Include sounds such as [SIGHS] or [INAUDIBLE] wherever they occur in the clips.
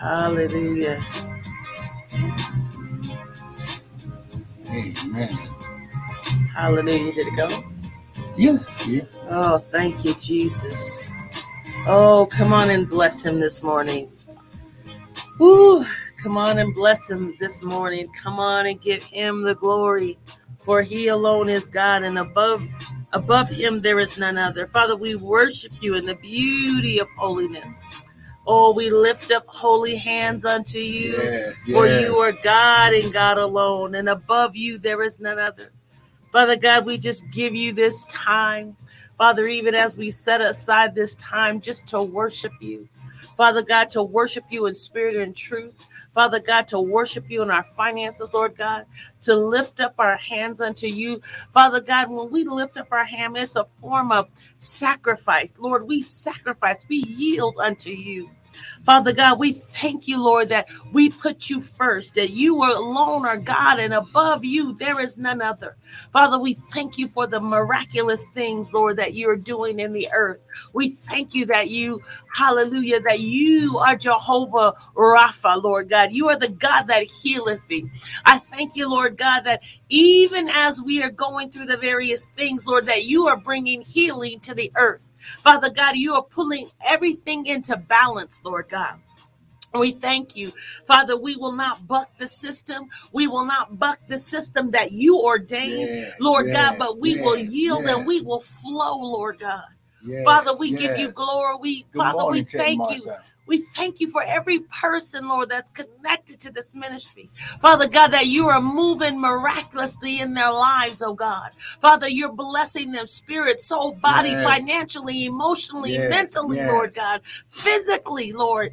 Hallelujah. Amen. Hallelujah. Did it go? Yeah, yeah. Oh, thank you, Jesus. Oh, come on and bless him this morning. Ooh, come on and bless him this morning. Come on and give him the glory, for he alone is God, and above above him there is none other. Father, we worship you in the beauty of holiness. Oh, we lift up holy hands unto you, Yes, for you are God and God alone, and above you there is none other. Father God, we just give you this time. Father, even as we set aside this time just to worship you. Father God, to worship you in spirit and truth. Father God, to worship you in our finances, Lord God, to lift up our hands unto you. Father God, when we lift up our hand, it's a form of sacrifice. Lord, we sacrifice, we yield unto you. Father God, we thank you, Lord, that we put you first, that you are alone are God, and above you there is none other. Father, we thank you for the miraculous things, Lord, that you're doing in the earth. We thank you that you, hallelujah, that you are Jehovah Rapha, Lord God. You are the God that healeth thee. I thank you, Lord God, that even as we are going through the various things, Lord, that you are bringing healing to the earth. Father God, you are pulling everything into balance, Lord God. We thank you, Father. We will not buck the system. We will not buck the system that you ordained, Yes, Lord yes, God, but we will yes, yield and we will flow, Lord God. Father, we give you glory. We, Good Father, morning, we thank you. We thank you for every person, Lord, that's connected to this ministry. Father God, that you are moving miraculously in their lives, oh God. Father, you're blessing them spirit, soul, body, Yes. financially, emotionally, Yes, mentally, yes. Lord God, physically, Lord.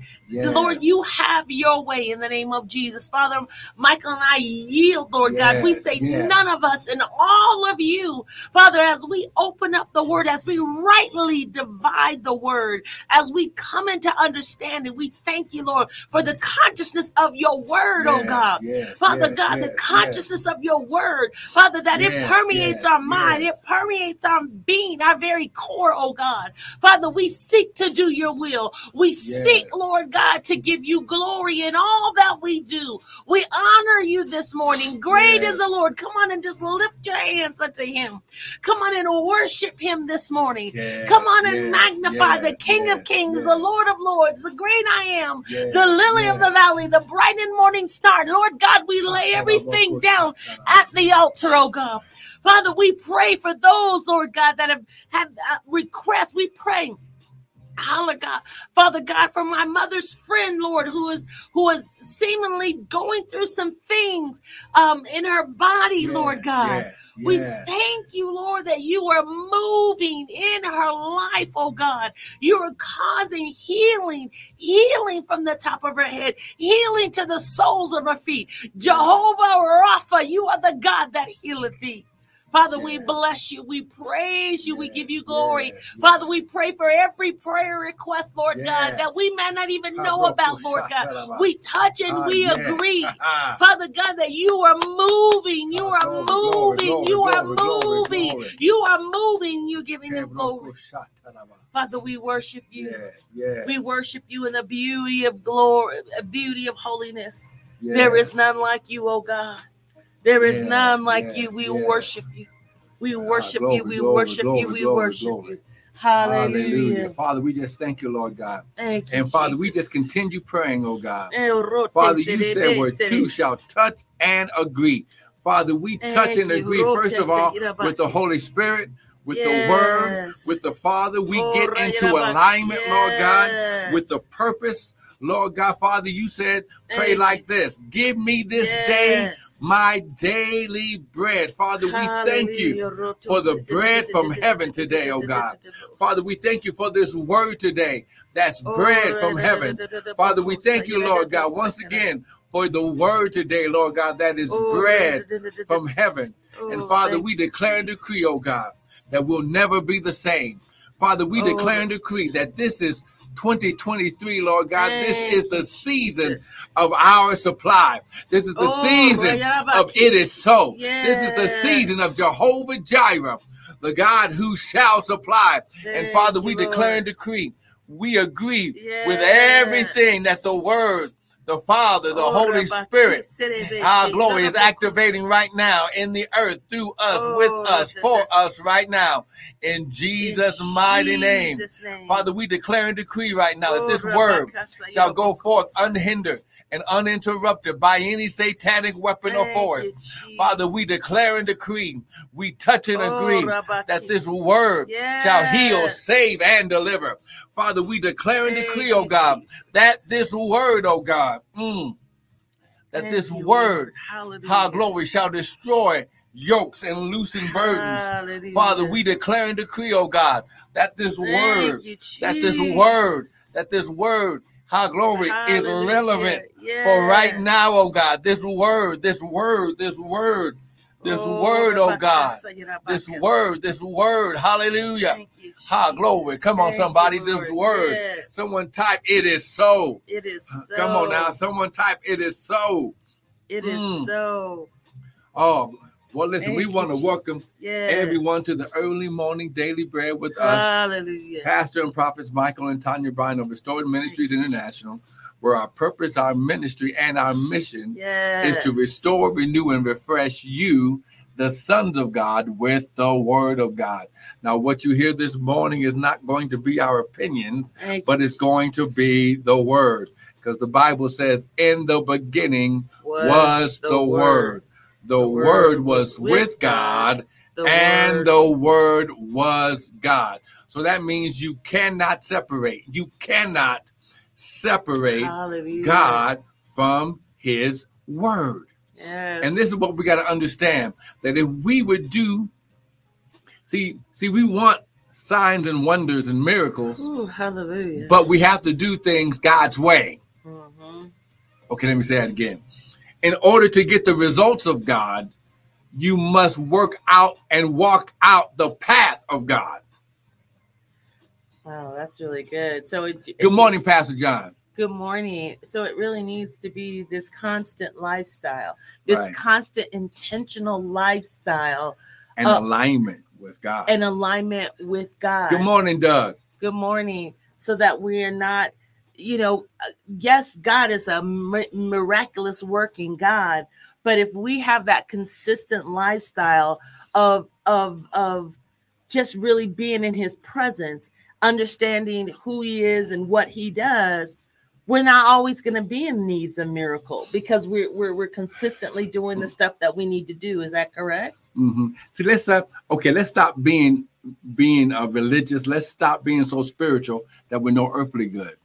Lord, you have your way in the name of Jesus. Father, Michael and I yield, Lord God. We say none of us and all of you, Father, as we open up the word, as we rightly divide the word, as we come into understanding, we thank you, Lord, for the consciousness of your word, oh God. yes, Father yes, God, the yes, consciousness of your word, Father, that it permeates yes, our mind, yes. it permeates our being, our very core, oh God. Father, we seek to do your will. We seek, Lord God, to give you glory in all that we do. We honor you this morning. Great Yes. is the Lord. Come on and just lift your hands unto him. Come on and worship him this morning. Yes, Come on and yes, magnify the yes, King of Kings, yes. the Lord of Lords, the great I am, the lily of the valley, the bright and morning star. Lord God, we lay everything down at the altar, oh God. Father, we pray for those, Lord God, that have, have uh, requests. We pray. Hallelujah, God. Father God, for my mother's friend, Lord, who is who is seemingly going through some things um in her body, Yes, Lord God. yes, We thank you, Lord, that you are moving in her life, oh God. You are causing healing, healing from the top of her head, healing to the soles of her feet. Jehovah Rapha, you are the God that healeth thee. Father, we bless you. We praise you. we give you glory. Father, we pray for every prayer request, Lord God, that we may not even know about, Lord God. We touch and we agree. [LAUGHS] Father God, that you are moving, you are moving, you are moving, you are moving, you're giving them glory. Father, we worship you. We worship you in the beauty of glory, a beauty of holiness. There is none like you, oh God. There is Yes, none like yes, you. We yes. worship you. We Ah, worship glory, you. We glory, worship glory, you. We worship you. Hallelujah. Hallelujah. Father, we just thank you, Lord God. Thank you, And Father, we just continue praying, oh God. Father, you said where two shall touch and agree. Father, we touch and agree, first of all, with the. Holy Spirit, with the Word, with the Father. We Oh, get into alignment, Lord God, with the purpose. Lord God, Father, you said, pray Thank like you, this Give me this day my daily bread. Father, we thank you for the bread from heaven today, oh God. Father, we thank you for this word today. That's Oh, bread from heaven. Father, we thank you, Lord God, once again for the word today, Lord God, that is Oh, bread from heaven. And Oh, Father, we declare and decree, oh God, that we'll never be the same. Father, we declare and decree that this is 2023, Lord God. This is the season Jesus. of our supply. This is the Oh, season of it is so. This is the season of Jehovah Jireh, the God who shall supply. and Thank Father, you, we declare Lord. and decree, we agree with everything that the word the Father, the Oh, Holy Spirit. Our glory is activating right now in the earth, through us, Oh, with us, for us right now. In Jesus' In mighty. Jesus' name. Father, we declare and decree right now that Oh, this word shall go forth unhindered and uninterrupted by any satanic weapon or force. you, Father, we declare and decree, we touch and Oh, agree that this word shall heal, save, and deliver. Father, we declare and Thank decree, oh God, Jesus. that this word, oh God, mm, that Thank this you, word, our glory, shall destroy yokes and loosen burdens. Hallelujah. Father, we declare and decree, oh God, that this Thank word, you, that this word, that this word, our glory, is Hallelujah. relevant for right now, oh God. This word, this word, this word, this Oh, word, oh God. This word, this word, hallelujah. Thank you, Ha, glory. Come on, Thank somebody, you, this word. Yes. Someone type, it is so. It is so. Come on now, someone type, it is so. It is Mm. so. Oh, well, listen, we want to welcome Yes. everyone to the early morning daily bread with us. Hallelujah. Pastor and prophets Michael and Tanya Bryan of Restored Ministries Thank International, Jesus. where our purpose, our ministry, and our mission Yes. is to restore, renew, and refresh you, the sons of God, with the word of God. Now, what you hear this morning is not going to be our opinions, Thank but it's going to be the word. Because the Bible says, in the beginning was the word. The, The word, was with God, The and word. the word was God. So that means you cannot separate. You cannot separate Hallelujah. God from his word. Yes. And this is what we got to understand that if we would do see see we want signs and wonders and miracles, Ooh, hallelujah. but we have to do things God's way. Mhm. Okay, let me say that again. In order to get the results of God, you must work out and walk out the path of God. Wow, that's really good. So, it, it- Good morning, Pastor John. Good morning. So, it really needs to be this constant lifestyle, this Right. constant intentional lifestyle And Uh, alignment with God. and alignment with God. Good morning, Doug. Good morning. So that we are not, you know, uh, yes, God is a mi- miraculous working God, but if we have that consistent lifestyle of of of just really being in His presence, understanding who He is and what He does, we're not always going to be in needs of miracle because we're, we're we're consistently doing the stuff that we need to do. Is that correct? Mm-hmm. See, let's stop. Okay, let's stop being being uh, religious. Let's stop being so spiritual that we're no earthly good.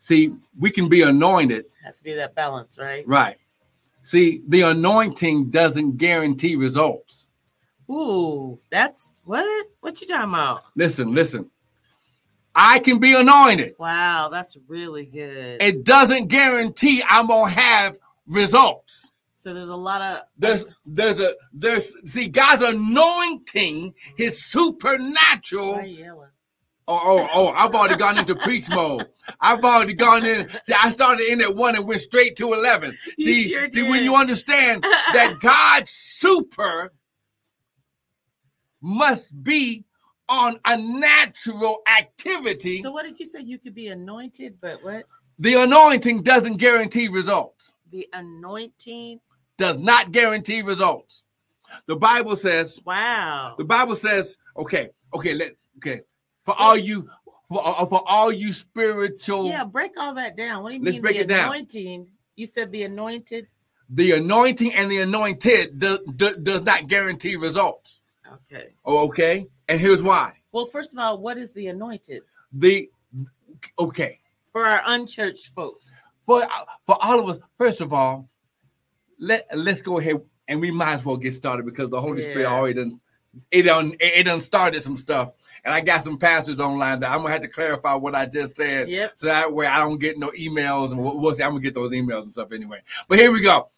See, we can be anointed, Has to be that balance, right? right? See, the anointing doesn't guarantee results. Ooh, that's what? What you talking about? Listen, listen. I can be anointed. Wow, that's really good. It doesn't guarantee I'm gonna have results. so there's a lot of There's there's a there's see God's anointing, his supernatural. Oh, oh, oh, I've already gone into preach mode. I've already gone in. See, I started in at one and went straight to 11. [LAUGHS] You See, sure see when you understand [LAUGHS] that God's super must be on a natural activity, So what did you say? You could be anointed, but what? the anointing doesn't guarantee results. The anointing. Does not guarantee results. The Bible says, Wow. the Bible says, okay, okay, let okay, for all you for, uh, for all you spiritual Yeah, break all that down. What do you Let's mean break the it down. anointing? You said the anointed. the anointing and the anointed do, do- does not guarantee results. Okay. Oh, okay. And here's why. Well, first of all, what is the anointed The okay for our unchurched folks? for for all of us. First of all, let let's go ahead and we might as well get started because the Holy Spirit Yeah. already done it done it done started some stuff. And I got some pastors online that I'm gonna have to clarify what I just said. Yep. So that way I don't get no emails and we'll, see. I'm gonna get those emails and stuff anyway. But here we go.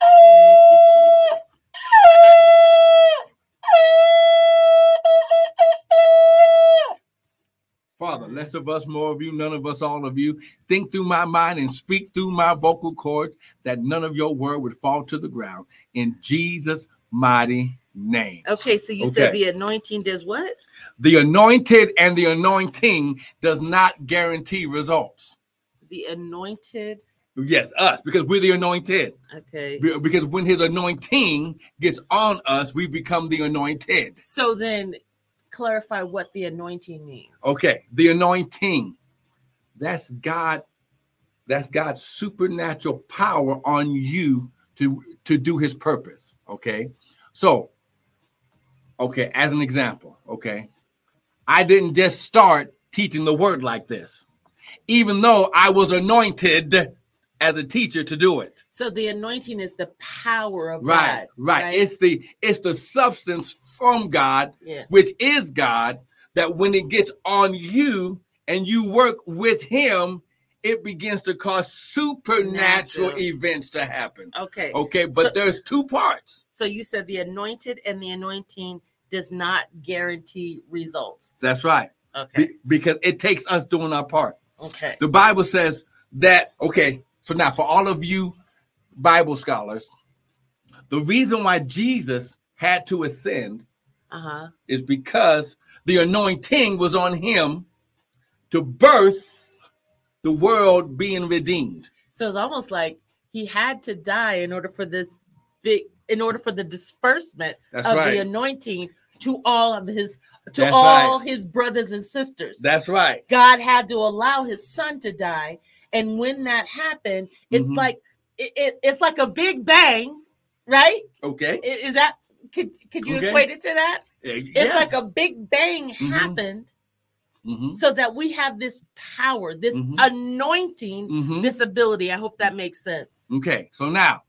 Thank you, Jesus. Father, less of us, more of you, none of us, all of you. Think through my mind and speak through my vocal cords that none of your word would fall to the ground. In Jesus' mighty name. Okay, so you said the anointing does what? The anointed and the anointing does not guarantee results. The anointed. Yes, us, because we're the anointed. Okay. Because when his anointing gets on us, we become the anointed. So then clarify what the anointing means. Okay, the anointing. That's God. That's God's supernatural power on you to to do His purpose. Okay, so okay, as an example, okay, I didn't just start teaching the word like this, even though I was anointed as a teacher to do it. So the anointing is the power of Right, God. right. right. It's the it's the substance from God yeah. which is God, that when it gets on you and you work with Him, it begins to cause supernatural Natural. events to happen. Okay. Okay, but So- there's two parts. So you said the anointed and the anointing does not guarantee results. That's right. Okay. Be- because it takes us doing our part. Okay. The Bible says that, okay, so now for all of you Bible scholars, the reason why Jesus had to ascend Uh-huh. is because the anointing was on him to birth the world being redeemed. So it's almost like he had to die in order for this big in order for the disbursement That's of right. the anointing to all of his to That's all his brothers and sisters. That's right. God had to allow his son to die. And when that happened, it's Mhm. like it, it- it's like a big bang, right? Okay. Is, that could could you Okay. equate it to that? It's It's like a big bang Mhm. happened hmm so that we have this power, this Mhm. anointing, hmm this ability. I hope that makes sense. Okay. So now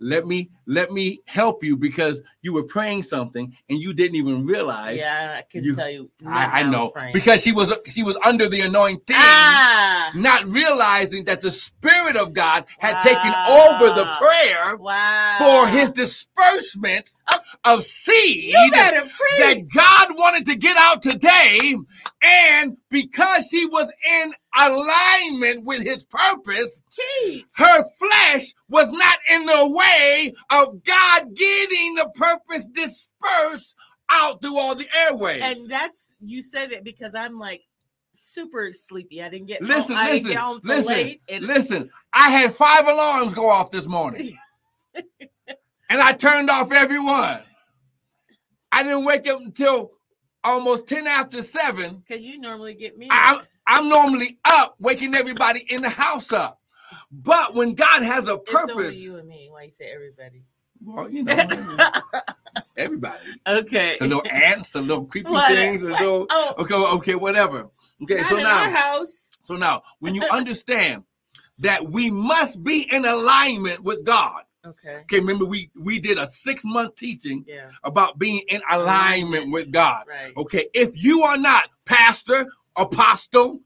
let me let me help you because you were praying something and you didn't even realize. Yeah, I can you- tell you. I, I know praying. because she was she was under the anointing. ah, Not realizing that the Spirit of God had Wow. taken over the prayer wow, for his disbursement Oh. of seed you better preach. that God wanted to get out today. And because she was in alignment with his purpose, Teach. her flesh was not in the way of God getting the purpose dispersed out through all the airways. And that's you said it because I'm like super sleepy. I didn't get listen, home, I listen, home listen, late. And listen. I had five alarms go off this morning, [LAUGHS] and I turned off every one. I didn't wake up until almost ten after seven. because you normally get me. I'm I'm normally up, waking everybody in the house up. But when God has a purpose, you and me. Why you say everybody? well, you know, [LAUGHS] everybody. okay. The little ants, the little creepy What? things, the little Oh, okay, okay, whatever. Okay, not so now, house. so now, when you [LAUGHS] understand that we must be in alignment with God. Okay. Okay, remember we we did a six month teaching Yeah. about being in alignment with God. Right. Okay, if you are not pastor, apostle,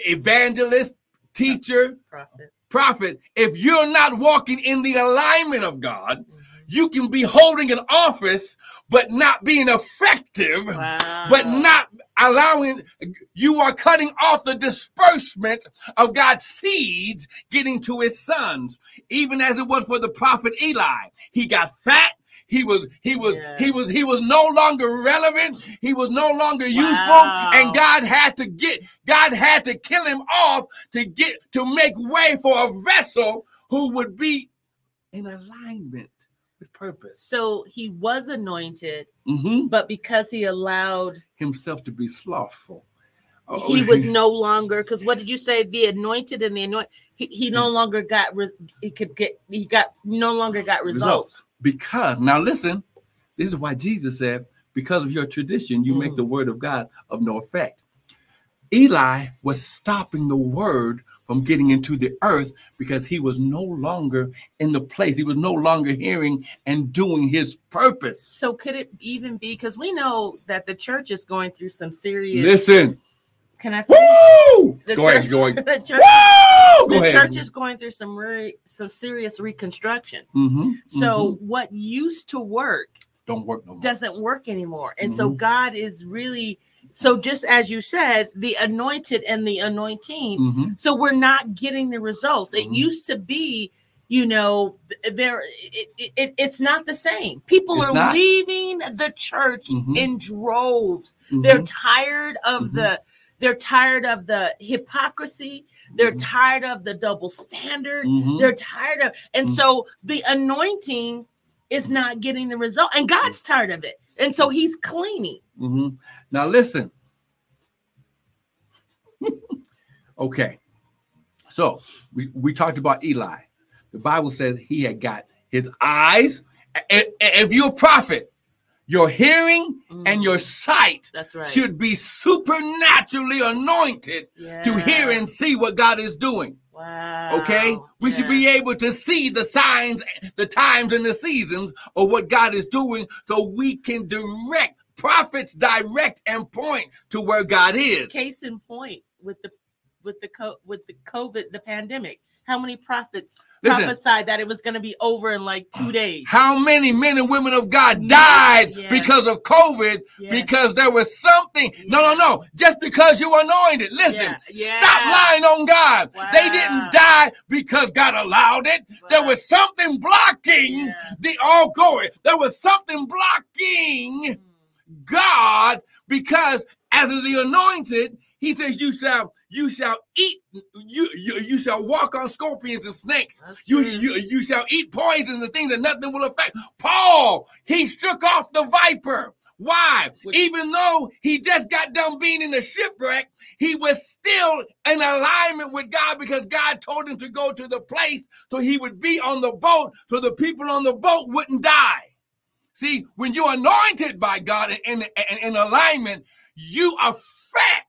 evangelist, teacher, Prophet. prophet, if you're not walking in the alignment of God, Mhm. you can be holding an office but not being effective, Wow. but not allowing you are cutting off the disbursement of God's seeds getting to his sons, even as it was for the prophet Eli. He got fat. He was he was Yeah. he was he was no longer relevant. He was no longer useful, and God had to get God had to kill him off to get to make way for a vessel who would be in alignment with purpose. So he was anointed, Mhm. but because he allowed, Himself to be slothful. Oh, he was [LAUGHS] no longer. Because what did you say? The anointed and the anoint. He, he no longer got. Res, he could get. He got no longer got results. results. Because now listen, this is why Jesus said, because of your tradition, you make Mm. the word of God of no effect. Eli was stopping the word from getting into the earth because he was no longer in the place. He was no longer hearing and doing his purpose. So could it even be? Because we know that the church is going through some serious. Listen. Can I? Woo! The Go church- ahead, go [LAUGHS] ahead. The church, Woo! Go the ahead. church is going through some re, some serious reconstruction. Mhm, So mhm. what used to work don't work no more. doesn't work anymore. And so Mhm. God is really so just as you said, the anointed and the anointing. Mhm. So we're not getting the results. It Mhm. used to be you know there it, it, it's not the same people It's are not. leaving the church Mhm. in droves Mhm. they're tired of Mhm. the they're tired of the hypocrisy they're Mhm. tired of the double standard Mhm. they're tired of and Mhm. so the anointing is not getting the result and god's tired of it and so he's cleaning Mhm. Now listen. [LAUGHS] okay. So we, we talked about Eli. The Bible says he had got his eyes. If you're a prophet, your hearing and Mm, your sight that's right. should be supernaturally anointed to hear and see what God is doing. wow. Okay, we should be able to see the signs, the times, and the seasons of what God is doing so we can direct, prophets direct and point to where God is. case in point with the with the co- with the covid the pandemic how many prophets Listen, prophesied that it was going to be over in like two days how many men and women of God died yes. because of COVID Yes. because there was something. No, no, no. Just because you anointed. Listen, Yeah, stop lying on God. They didn't die because God allowed it. There was something blocking Yeah. the all glory. There was something blocking Mm, God because as of the anointed, he says, You shall you shall eat, you you, you shall walk on scorpions and snakes. You, you you shall eat poison and things that nothing will affect. Paul, he shook off the viper. Why? Which- Even though he just got done being in a shipwreck, he was still in alignment with God because God told him to go to the place so he would be on the boat so the people on the boat wouldn't die. See, when you're anointed by God and in, in, in alignment, you affect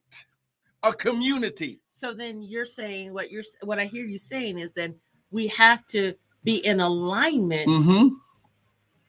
a community. so then you're saying what you're what i hear you saying is then we have to be in alignment Mm-hmm.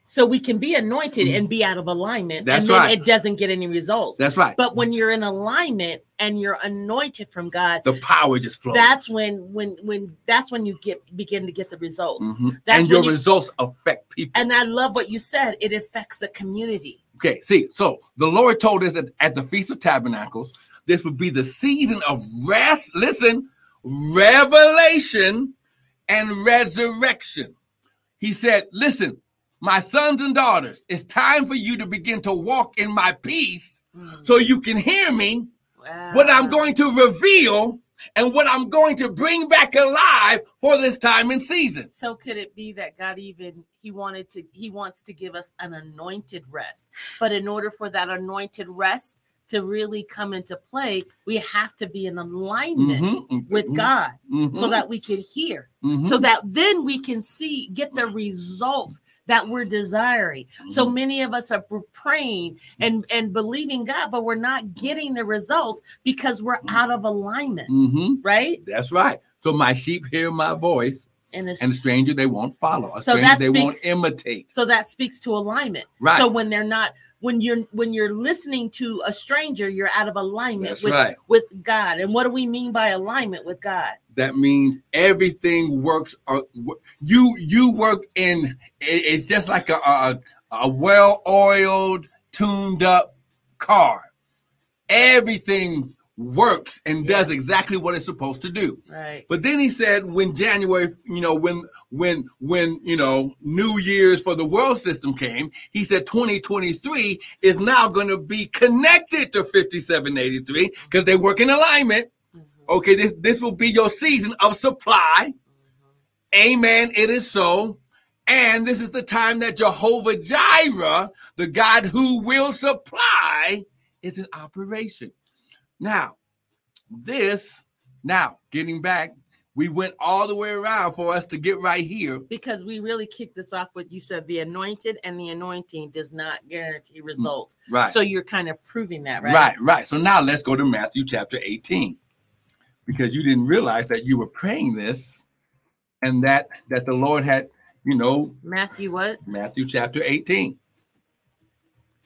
so we can be anointed and be out of alignment That's and then right. it doesn't get any results That's right. but when you're in alignment and you're anointed from god the power just flows. that's when when when that's when you get begin to get the results Mhm. That's and your you- results affect people. and i love what you said it affects the community Okay, see, so the Lord told us that at the Feast of Tabernacles, this would be the season of rest, listen, revelation and resurrection. He said, Listen, my sons and daughters, it's time for you to begin to walk in my peace mm. so you can hear me, what I'm going to reveal, and what I'm going to bring back alive for this time and season. so could it be that god even he wanted to he wants to give us an anointed rest but in order for that anointed rest to really come into play we have to be in alignment Mhm, with mhm, god mhm, so that we can hear so that then we can see get the results that we're desiring so Mhm. many of us are praying and and believing god but we're not getting the results because we're out of alignment right That's right. So my sheep hear my voice, and it's and a stranger they won't follow. A So stranger they speaks- won't imitate. so that speaks to alignment Right. so when they're not when you're when you're listening to a stranger you're out of alignment That's with right. with god and what do we mean by alignment with god That means everything works. Uh, you you work in. It's just like a a, a well-oiled, tuned-up car. Everything works and does exactly what it's supposed to do. right But then he said, when January, you know, when when when you know New Year's for the world system came, he said 2023 is now going to be connected to 5783 because they work in alignment. Mhm. Okay, this this will be your season of supply. Amen. It is so. And this is the time that Jehovah Jireh, the God who will supply, is in operation. Now, this, now getting back, we went all the way around for us to get right here. because we really kicked this off with you said the anointed and the anointing does not guarantee mm, results Right. so you're kind of proving that right Right, right. So now let's go to Matthew chapter 18. Because you didn't realize that you were praying this and that that the Lord had, you know, matthew what Matthew chapter 18.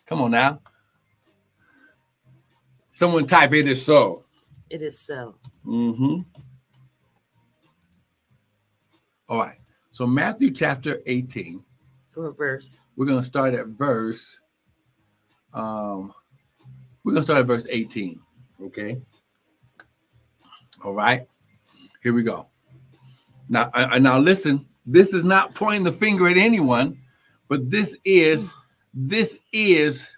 Come on now. Someone type it is so. it is so Mm-hmm. All right. So Matthew chapter 18. or verse We're gonna start at verse. Um, we're gonna start at verse 18. Okay. All right. Here we go. Now, uh, uh, now listen. this is not pointing the finger at anyone, but this is this is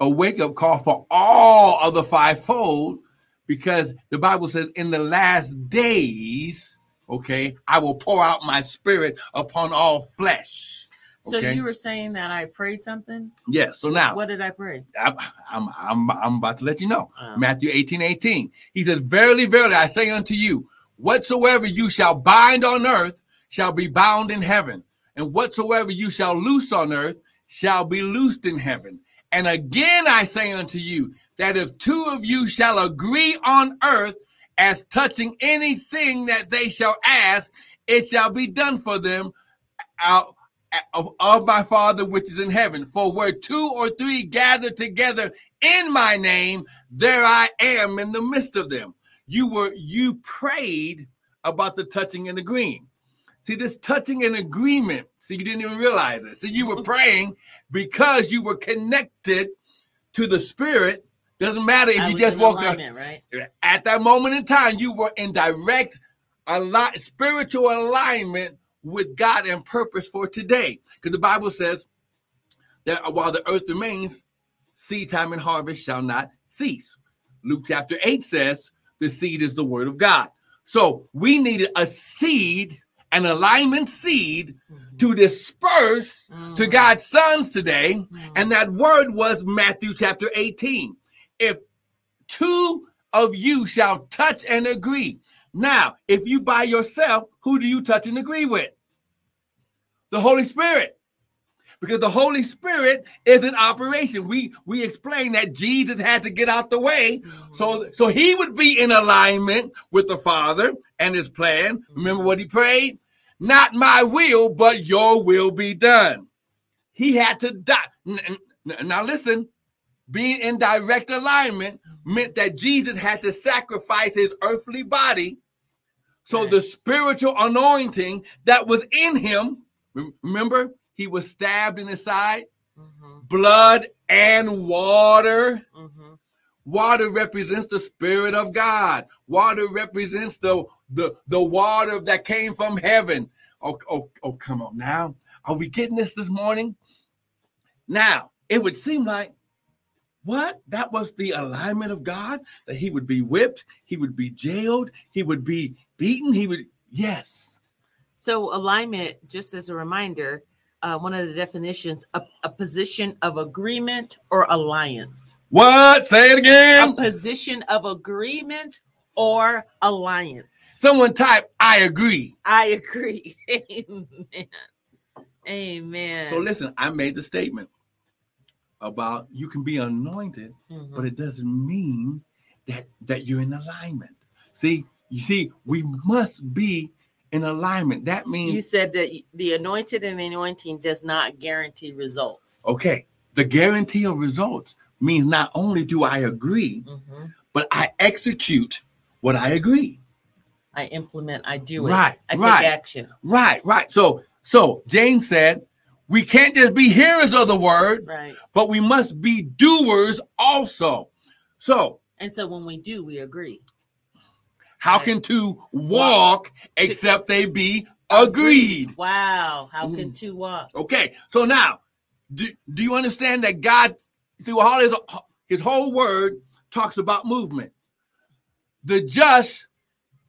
a wake up call for all of the fivefold because the Bible says in the last days, okay, I will pour out my spirit upon all flesh. So Okay. you were saying that I prayed something? Yes. So now What did I pray? I'm, I'm, I'm, I'm about to let you know. Oh. Matthew 18, 18. He says, Verily, verily, I say unto you, whatsoever you shall bind on earth shall be bound in heaven, and whatsoever you shall loose on earth shall be loosed in heaven. And again I say unto you, that if two of you shall agree on earth as touching anything that they shall ask, it shall be done for them out of, my Father which is in heaven. For where two or three gather together in my name, there I am in the midst of them. You were you prayed about the touching and agreeing. See, this touching and agreement, See, you didn't even realize it. So you were [LAUGHS] praying because you were connected to the spirit. Doesn't matter if I you just woke up right? at that moment in time, you were in direct spiritual alignment with God and purpose for today. Because the Bible says that while the earth remains, seed time and harvest shall not cease. Luke chapter 8 says the seed is the word of God. So we needed a seed, an alignment seed to disperse to Mm. God's sons today. Mm. And that word was Matthew chapter 18. If two of you shall touch and agree. Now, if you by yourself, who do you touch and agree with? The Holy Spirit. Because the Holy Spirit is in operation. We we explained that Jesus had to get out the way so so he would be in alignment with the Father and his plan. Remember what he prayed? Not my will, but your will be done. He had to die. Now listen, being in direct alignment meant that Jesus had to sacrifice his earthly body. So the spiritual anointing that was in him, remember, he was stabbed in the side, Mhm, blood and water. mhm. Water represents the spirit of God. Water represents the the, the water that came from heaven. Oh, oh, oh, come on now. Are we getting this this morning? Now, it would seem like what? That was the alignment of God that he would be whipped, he would be jailed, he would be beaten, he would yes. So alignment, just as a reminder, uh, one of the definitions, a, a position of agreement or alliance. What? Say it A again. position of agreement or alliance. Someone type I agree. I agree. [LAUGHS] Amen. Amen. So listen, I made the statement about you can be anointed Mhm. but it doesn't mean that that you're in alignment. See, you see, we must be in alignment. That means you said that the anointed and the anointing does not guarantee results. okay. The guarantee of results means not only do I agree, Mhm. but I execute what I agree. I implement, I do it. Right, I take right. action. Right, right. So, so James said, we can't just be hearers of the word, Right. but we must be doers also. So, And so when we do, we agree. how Right. can two walk except they be agreed? Wow. How can Mm. two walk? Okay, so now, do, do you understand that God, through all his, his whole word, talks about movement? The just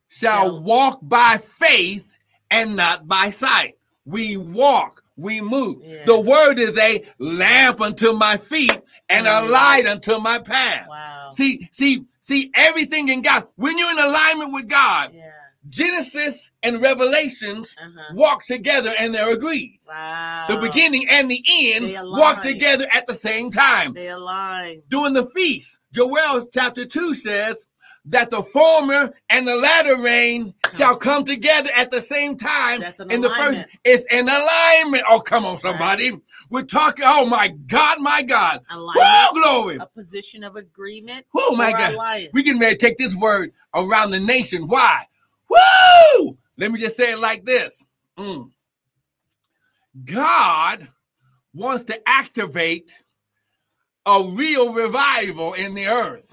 shall Shall- walk by faith and not by sight. We walk, we move. Yeah. The word is a lamp unto my feet and a Mm. light unto my path. Wow. See, see, see, everything in God, when you're in alignment with God, Yeah. Genesis and Revelations Uh-huh. walk together and they're agreed. Wow. The beginning and the end walk together at the same time. They align. During the feast, Joel chapter 2 says that the former and the latter rain shall come together at the same time. In the first, it's an alignment. Oh, come on, somebody. We're talking, oh my God, my God. Alignment. Woo, glory. A position of agreement. Oh my God. Alliance. We can ready take this word around the nation. Why? Woo! Let me just say it like this. Mm. God wants to activate a real revival in the earth.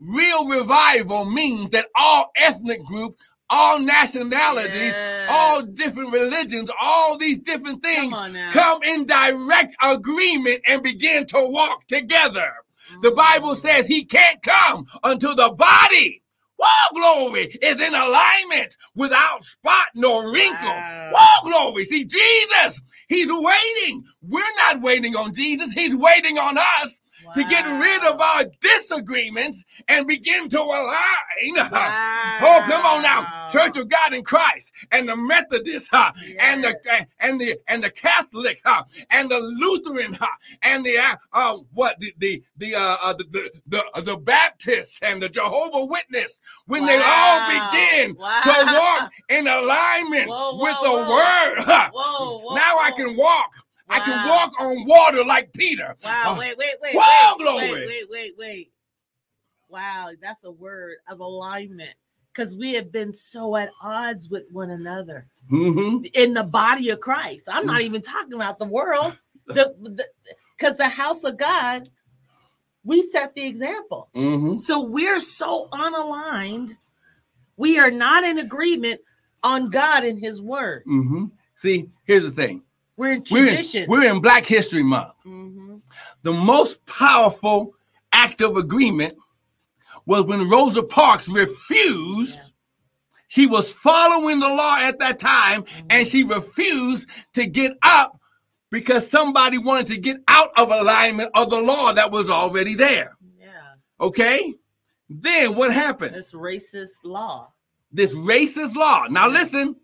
Mm. Real revival means that all ethnic groups all nationalities, Yes. all different religions, all these different things Come come in direct agreement and begin to walk together. The Bible says he can't come until the body, whoa, glory, is in alignment without spot nor wrinkle. Wow. Whoa, glory. See, Jesus, he's waiting. We're not waiting on Jesus, he's waiting on us to get rid of our disagreements and begin to align. Wow. [LAUGHS] Oh, come on now, Church of God in Christ, and the Methodist, huh, and the and the and the Catholic, huh, and the Lutheran, huh, and the uh, uh what the the the uh, uh the, the the the Baptists and the Jehovah Witness, when they all begin [LAUGHS] Wow. to walk in alignment Whoa, with the whoa. Word, Whoa, whoa, now I can walk. I can walk on water like Peter. Wow, Uh, wait, wait, wait. Whoa, wait, glory. Wait, wait, wait, wait. Wow, that's a word of alignment. Because we have been so at odds with one another mhm. in the body of Christ. I'm not even talking about the world. The because the, house of God, we set the example. Mhm. So we're so unaligned. We are not in agreement on God and his word. Mhm. See, here's the thing. We're in We're in, tradition. we're in Black History Month. Mhm. The most powerful act of agreement was when Rosa Parks refused. Yeah. She was following the law at that time, and she refused to get up because somebody wanted to get out of alignment of the law that was already there. Yeah. Okay? Then what happened? That's racist law. this racist law. Now listen,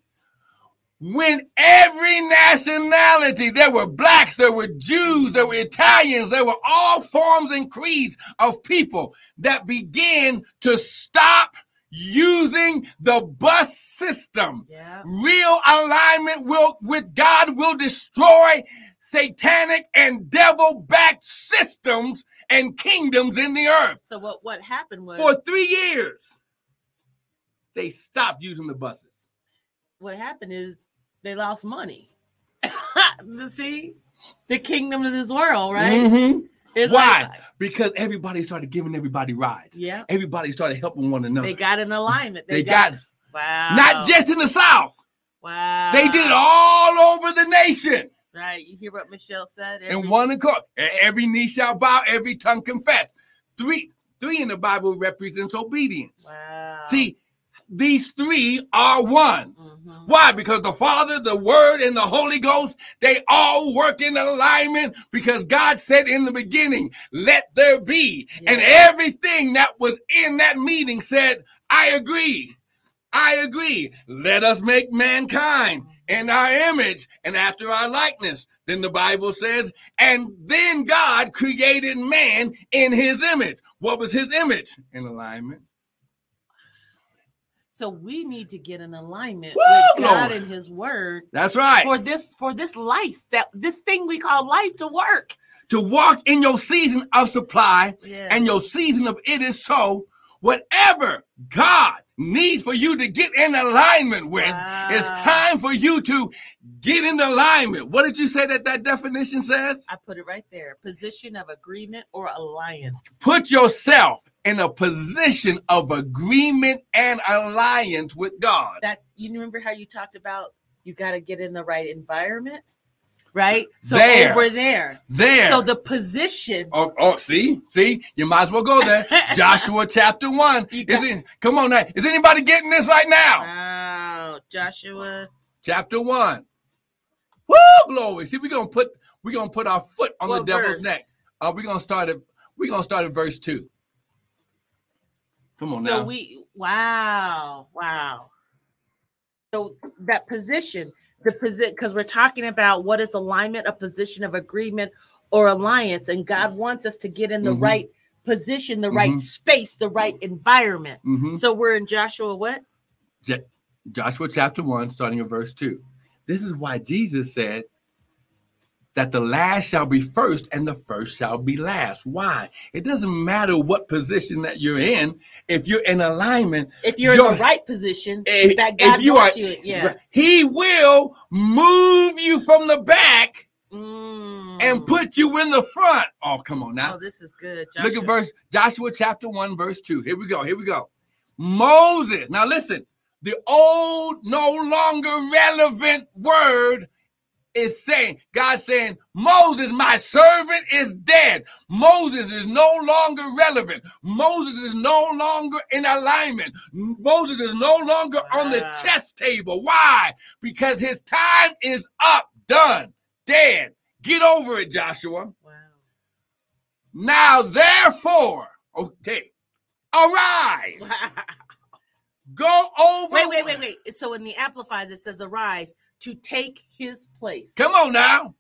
when every nationality, there were blacks, there were Jews, there were Italians, there were all forms and creeds of people that began to stop using the bus system. Yeah. Real alignment will with God will destroy satanic and devil-backed systems and kingdoms in the earth. So what what happened was For three years, they stopped using the buses. what happened is they lost money. [LAUGHS] See, the kingdom of this world, right? Mhm. It's Why? like- Because everybody started giving everybody rides. yeah, Everybody started helping one another. they got an alignment. They got, wow, not just in the South. wow. They did it all over the nation. right. You hear what Michelle said? And one accord. Every knee shall bow, every tongue confess. Three, three in the Bible represents obedience. Wow. See, these three are one. Mhm. Why? Because the Father, the Word, and the Holy Ghost, they all work in alignment because God said in the beginning, let there be. And everything that was in that meeting said, I agree. I agree. Let us make mankind in our image and after our likeness. Then the Bible says, and then God created man in his image. What was his image? In alignment. So we need to get in alignment Woo, with God Lord. and His Word That's right. for this for this life that this thing we call life to work. to walk in your season of supply Yeah. and your season of it is so. Whatever God needs for you to get in alignment with, it's time for you to get in alignment. What did you say that that definition says? I put it right there. Position of agreement or alliance. Put yourself in a position of agreement and alliance with God. That you remember how you talked about you got to get in the right environment, right? So There. over there. There. So the position. Oh, oh, see, see, you might as well go there. [LAUGHS] Joshua chapter one. Got- it, come on now. Is anybody getting this right now? Wow, Joshua. chapter one. Woo, glory. See, we're gonna put we're gonna put our foot on What the devil's verse? neck. Uh, we're gonna start at we're gonna start at verse two. Come on so now. we wow, wow. So that position, the position, because we're talking about what is alignment, a position of agreement or alliance, and God wants us to get in the Mhm. right position, the right Mhm. space, the right environment. Mhm. So we're in Joshua what? Joshua chapter one, starting at verse two. This is why Jesus said that the last shall be first and the first shall be last. Why? It doesn't matter what position that you're in. If you're in alignment, If you're in You're- the right position, if, that God you wants are, you, yeah. He will move you from the back Mm. and put you in the front. Oh, come on now. Oh, this is good. Look at verse Joshua chapter 1, verse 2. Here we go. Here we go. Moses. Now listen, the old, no longer relevant word is saying, God saying, Moses, my servant, is dead. Moses is no longer relevant. Moses is no longer in alignment. Moses is no longer on the chess table. Why? Because his time is up, done, dead. Get over it, Joshua. Wow. Now, therefore, okay, arise, [LAUGHS] go over. wait, wait, wait, wait. So in the Amplified, it says, arise to take his place. Come on now.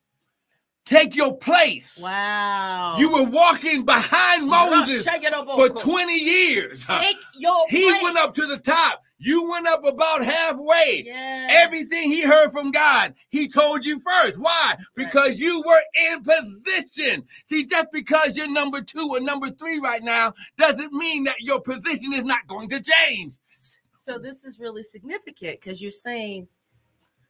Take your place. Wow. You were walking behind Moses for 20 years. Take your He place. went up to the top. You went up about halfway. Yeah. Everything he heard from God, he told you first. Why? Because you were in position. See, just because you're number two or number three right now doesn't mean that your position is not going to change. So this is really significant because you're saying,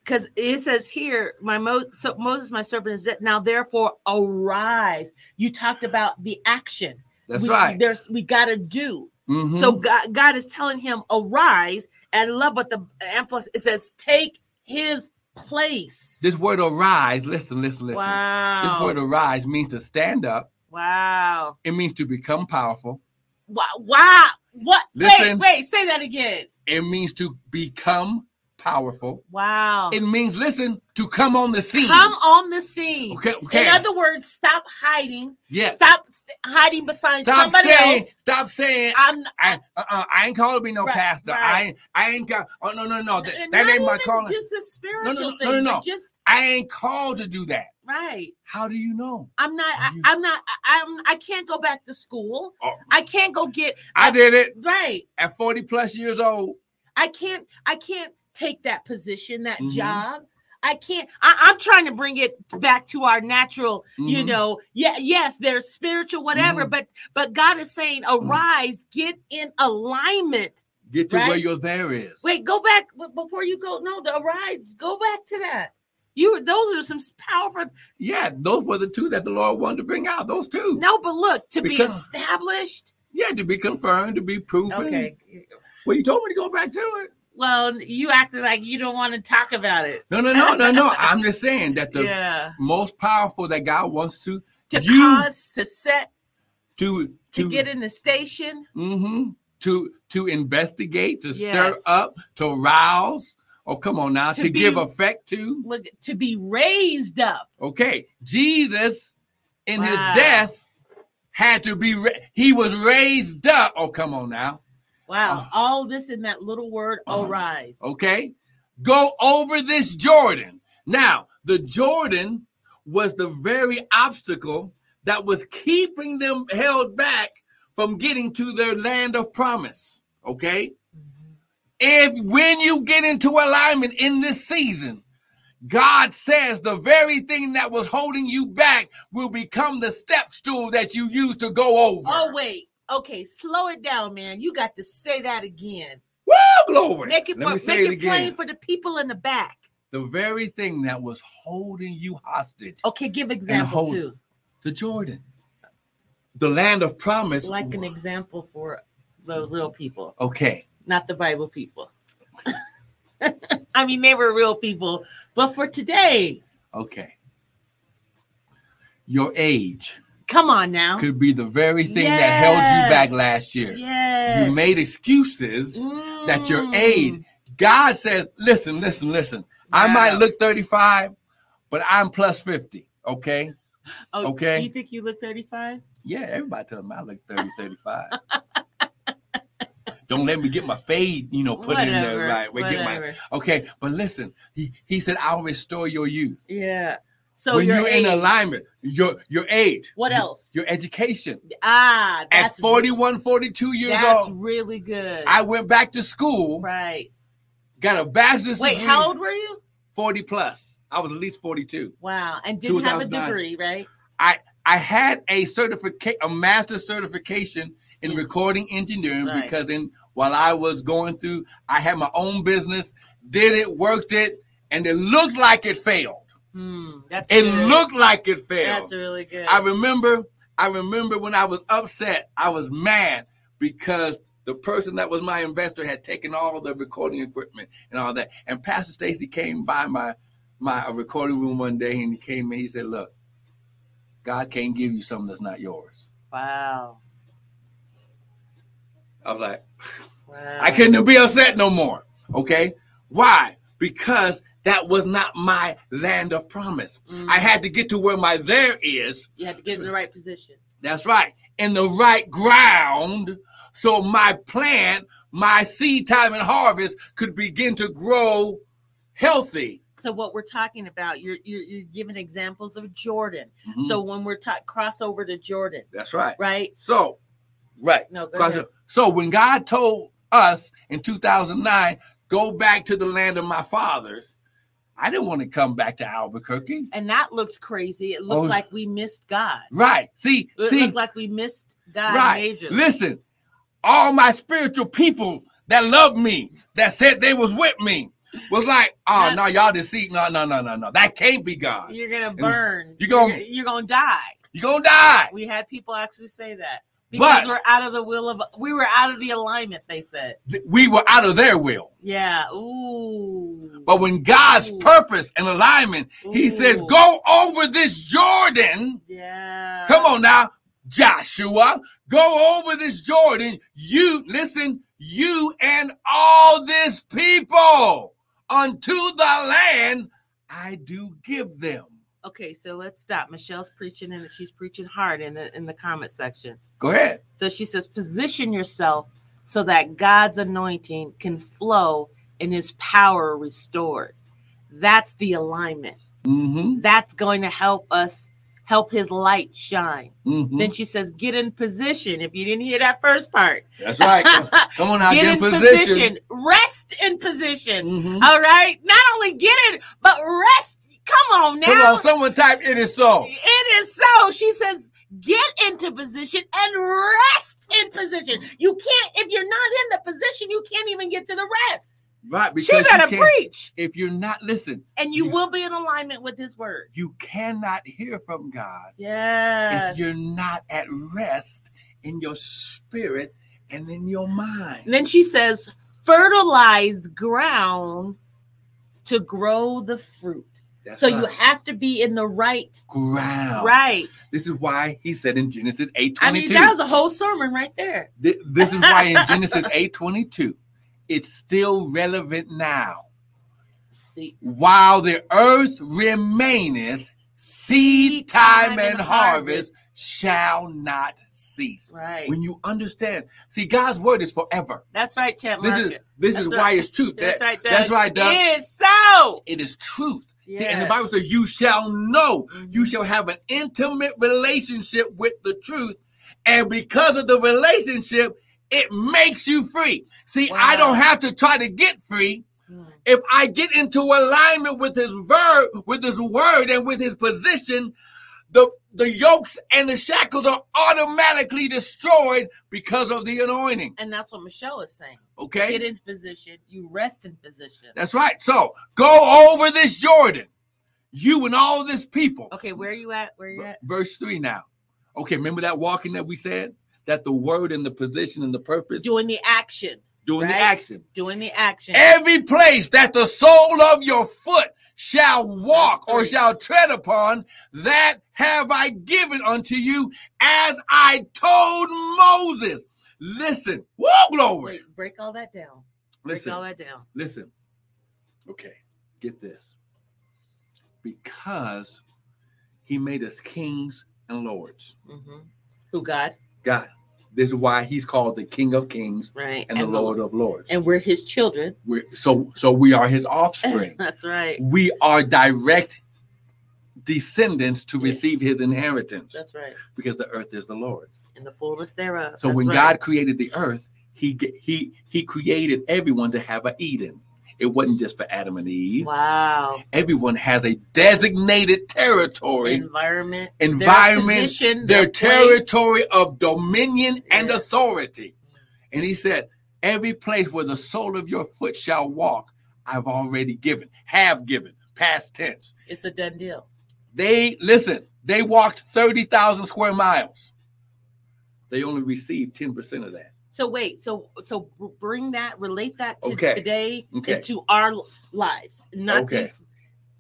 because it says here, my Mo- so Moses, my servant, is dead. Now, therefore, arise. You talked about the action. That's we, right. There's we got to do. Mhm. So God, God is telling him, arise, and love what the emphasis it says, take his place. this word arise, listen, listen, listen. Wow. This word arise means to stand up. wow. It means to become powerful. Wow. Wow. What? Listen. Wait, wait, say that again. It means to become powerful. Wow. It means, listen, to come on the scene. Come on the scene. Okay, okay. In other words, stop hiding. Yes. Stop st- hiding beside Stop somebody saying, else. stop saying, I'm I, uh-uh, I ain't called to be no Right, pastor. right. I ain't, I ain't got, oh, no, no, no. That, that ain't my calling. Just the spiritual no, no, thing. no, no. but Just I ain't called to do that. right. How do you know? I'm not. I, I'm not. I, I'm. I can't go back to school. Oh, I can't go get. I did it Right. at 40 plus years old. I can't. I can't take that position, that Mhm. job. I can't. I, I'm trying to bring it back to our natural. You Mhm. know. Yeah. Yes. There's spiritual, whatever. Mhm. But but God is saying, arise, get in alignment. Get to where Right? your there is. Wait, go back before you go. No, the arise. Go back to that. You. Those are some powerful. Yeah, those were the two that the Lord wanted to bring out. Those two. No, but look to be established. Yeah, to be confirmed, to be proven. Okay. Well, you told me to go back to it. Well, you acted like you don't want to talk about it. No, no, no, no, no. [LAUGHS] I'm just saying that the yeah. most powerful that God wants to To you- cause, to set, to to get in the station. Mm-hmm, to to investigate, to Yes. stir up, to rouse. Oh, come on now, To to, give effect to. Look, to be raised up. Okay, Jesus in Wow. his death had to be. Ra- he was raised up. Oh, come on now. Wow. Oh. All this in that little word, Uh-huh. arise. Okay, go over this Jordan. Now, the Jordan was the very obstacle that was keeping them held back from getting to their land of promise. Okay. Mhm. if when you get into alignment in this season, God says the very thing that was holding you back will become the step stool that you use to go over. Oh, wait. Okay, slow it down, man. You got to say that again. Woo, glory. Make it, Let for, make it it plain for the people in the back. The very thing that was holding you hostage, Okay, give example hold- too. the Jordan, the land of promise. Like an example for the real people, Okay, not the Bible people. [LAUGHS] I mean, they were real people, but for today, okay. Your age come on now. could be the very thing that held you back last year. Yes. You made excuses. that your Mm. age. God says, listen, listen, listen. I might look 35, but I'm plus 50. Okay. Oh, okay. You think you look 35? Yeah, everybody tells me I look 30, 35. Don't let me get my fade, you know, put in there right. We get my whatever. okay, but listen, he, he said, I'll restore your youth. Yeah. So when you're in alignment, your your age. What else? Your education. Ah, At that's 41, 42 years That's old, That's really good. I went back to school, right. got a bachelor's degree. Wait, degree, how old were you? 40 plus. I was at least 42. Wow, and didn't have a degree, right? I I had a certificate, a master's certification in Mm. recording engineering Right. because in while I was going through, I had my own business, did it, worked it, and it looked like it failed. Hmm, that's It looked like it failed. That's really good. I remember, I remember when I was upset, I was mad because the person that was my investor had taken all the recording equipment and all that. And Pastor Stacy came by my my recording room one day and he came and he said, Look, God can't give you something that's not yours. Wow. I was like, [SIGHS] Wow. I couldn't be upset no more. Okay. Why? Because that was not my land of promise. Mm. I had to get to where my there is. You had to get in the right position. That's right. In the right ground. So my plant, my seed time and harvest could begin to grow healthy. So what we're talking about, you're you're, you're giving examples of Jordan. Mhm. So when we're ta- cross over to Jordan, that's right. right? So, right. No. So when God told us in 2009, go back to the land of my fathers, I didn't want to come back to Albuquerque. And that looked crazy. It looked Oh. like we missed God. Right. See, It see, looked like we missed God right. majorly. Listen, all my spiritual people that loved me, that said they was with me, was like, oh no, y'all deceit. No, no, no, no, no. That can't be God. You're gonna burn. You're gonna- you're, you're gonna die. You're gonna die. We had people actually say that because But- we're out of the will of we were out of the alignment. They said, Th- We were out of their will. "Yeah, ooh." But when God's Ooh. purpose and alignment, he says, go over this Jordan. yeah, Come on now, Joshua, go over this Jordan. You listen, you and all this people unto the land I do give them. Okay, so let's stop. Michelle's preaching and she's preaching hard in the in the comment section. Go ahead. So she says, position yourself so that God's anointing can flow and his power restored. That's the alignment. Mm-hmm. That's going to help us help his light shine. mm-hmm. Then she says, get in position. If you didn't hear that first part, That's right. Come on [LAUGHS] out, get get, in position. position. rest in position. Mhm. All right. Not only get it, but rest. Come on now. Come on, someone type it is so. It is so. She says, get into position and rest in position. You can't, if you're not in the position, you can't even get to the rest. Right, because She better preach. if you're not listen, And you You- will be in alignment with his word. you cannot hear from God Yes. if you're not at rest in your spirit and in your mind. And then she says, fertilize ground to grow the fruit. That's so you have to be in the right, ground. right. This is why he said in Genesis 8 I mean, that was a whole sermon right there. Th- This is why in [LAUGHS] Genesis 8 22, it's still relevant now. See, While the earth remaineth, seed time and harvest shall not cease. right. When you understand, see, God's word is forever. That's right, Chet This is this That's is right. why it's truth. That's That- right, Doug. That's right, Doug. It is so. It is truth. See, and the Bible says, "You shall know." You Mhm. shall have an intimate relationship with the truth, and because of the relationship, it makes you free. See, I don't have to try to get free Mm. if I get into alignment with His word, with His word, and with His position. The, the yokes and the shackles are automatically destroyed because of the anointing. And that's what Michelle is saying. Okay? Get in position. You rest in position. That's right. So go over this Jordan, you and all this people. Okay, where are you at? Where are you at? Verse three now. Okay, remember that walking that we said? That the word and the position and the purpose Doing the action. doing the action. Doing the action. Every place that the sole of your foot shall walk or shall tread upon, that have I given unto you, as I told Moses. Listen, whoa, glory. Wait, break all that down. Break all Listen, that down. listen. Okay, get this. Because he made us kings and lords. hmm Who God, God, this is why he's called the King of Kings right? and, the Lord of Lords. And we're his children. We're, so, so we are his offspring. [LAUGHS] That's right. we are direct descendants to receive his inheritance That's right. because the earth is the Lord's. In the fullness thereof. So That's when right. God created the earth, he he he created everyone to have an Eden. It wasn't just for Adam and Eve. Wow. Everyone has a designated territory, Environment. environment, position, their place. territory of dominion and authority. And he said, Every place where the sole of your foot shall walk, I've already given, have given, past tense. It's a done deal. They, listen, they walked 30,000 square miles. They only received 10% of that. So wait, so so bring that, relate that to Okay. today Okay. and to our lives, not Okay. these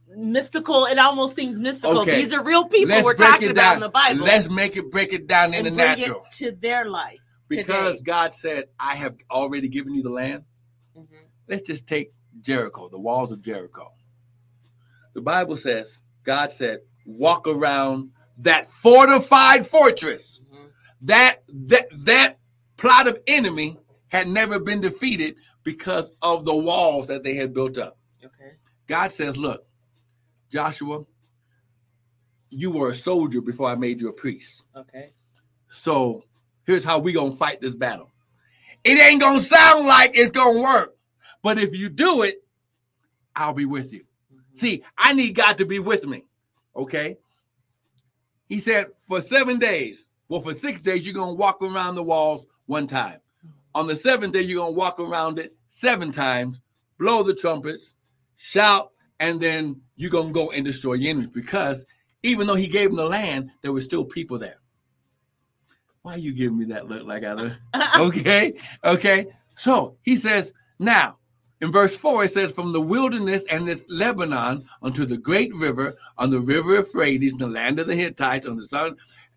mystical. It almost seems mystical. Okay. These are real people Let's we're talking about in the Bible. Let's make it break it down in the natural. to their life. Because today. God said, I have already given you the land. Mhm. Let's just take Jericho, the walls of Jericho. The Bible says, God said, walk around that fortified fortress. Mhm. That that that plot of enemy had never been defeated because of the walls that they had built up. Okay. God says, Look, Joshua, you were a soldier before I made you a priest. Okay. So here's how we gonna fight this battle. It ain't gonna sound like it's gonna work, but if you do it, I'll be with you. Mhm. See, I need God to be with me. Okay. He said, for seven days, well, for six days, you're gonna walk around the walls one time. On the seventh day, you're gonna walk around it seven times, blow the trumpets, shout, and then you're gonna go and destroy your enemies. Because even though he gave them the land, there were still people there. Why are you giving me that look like I don't? [LAUGHS] okay, okay. So he says, now in verse 4, it says, From the wilderness and this Lebanon unto the great river, on the river Euphrates, in the land of the Hittites, on the sun,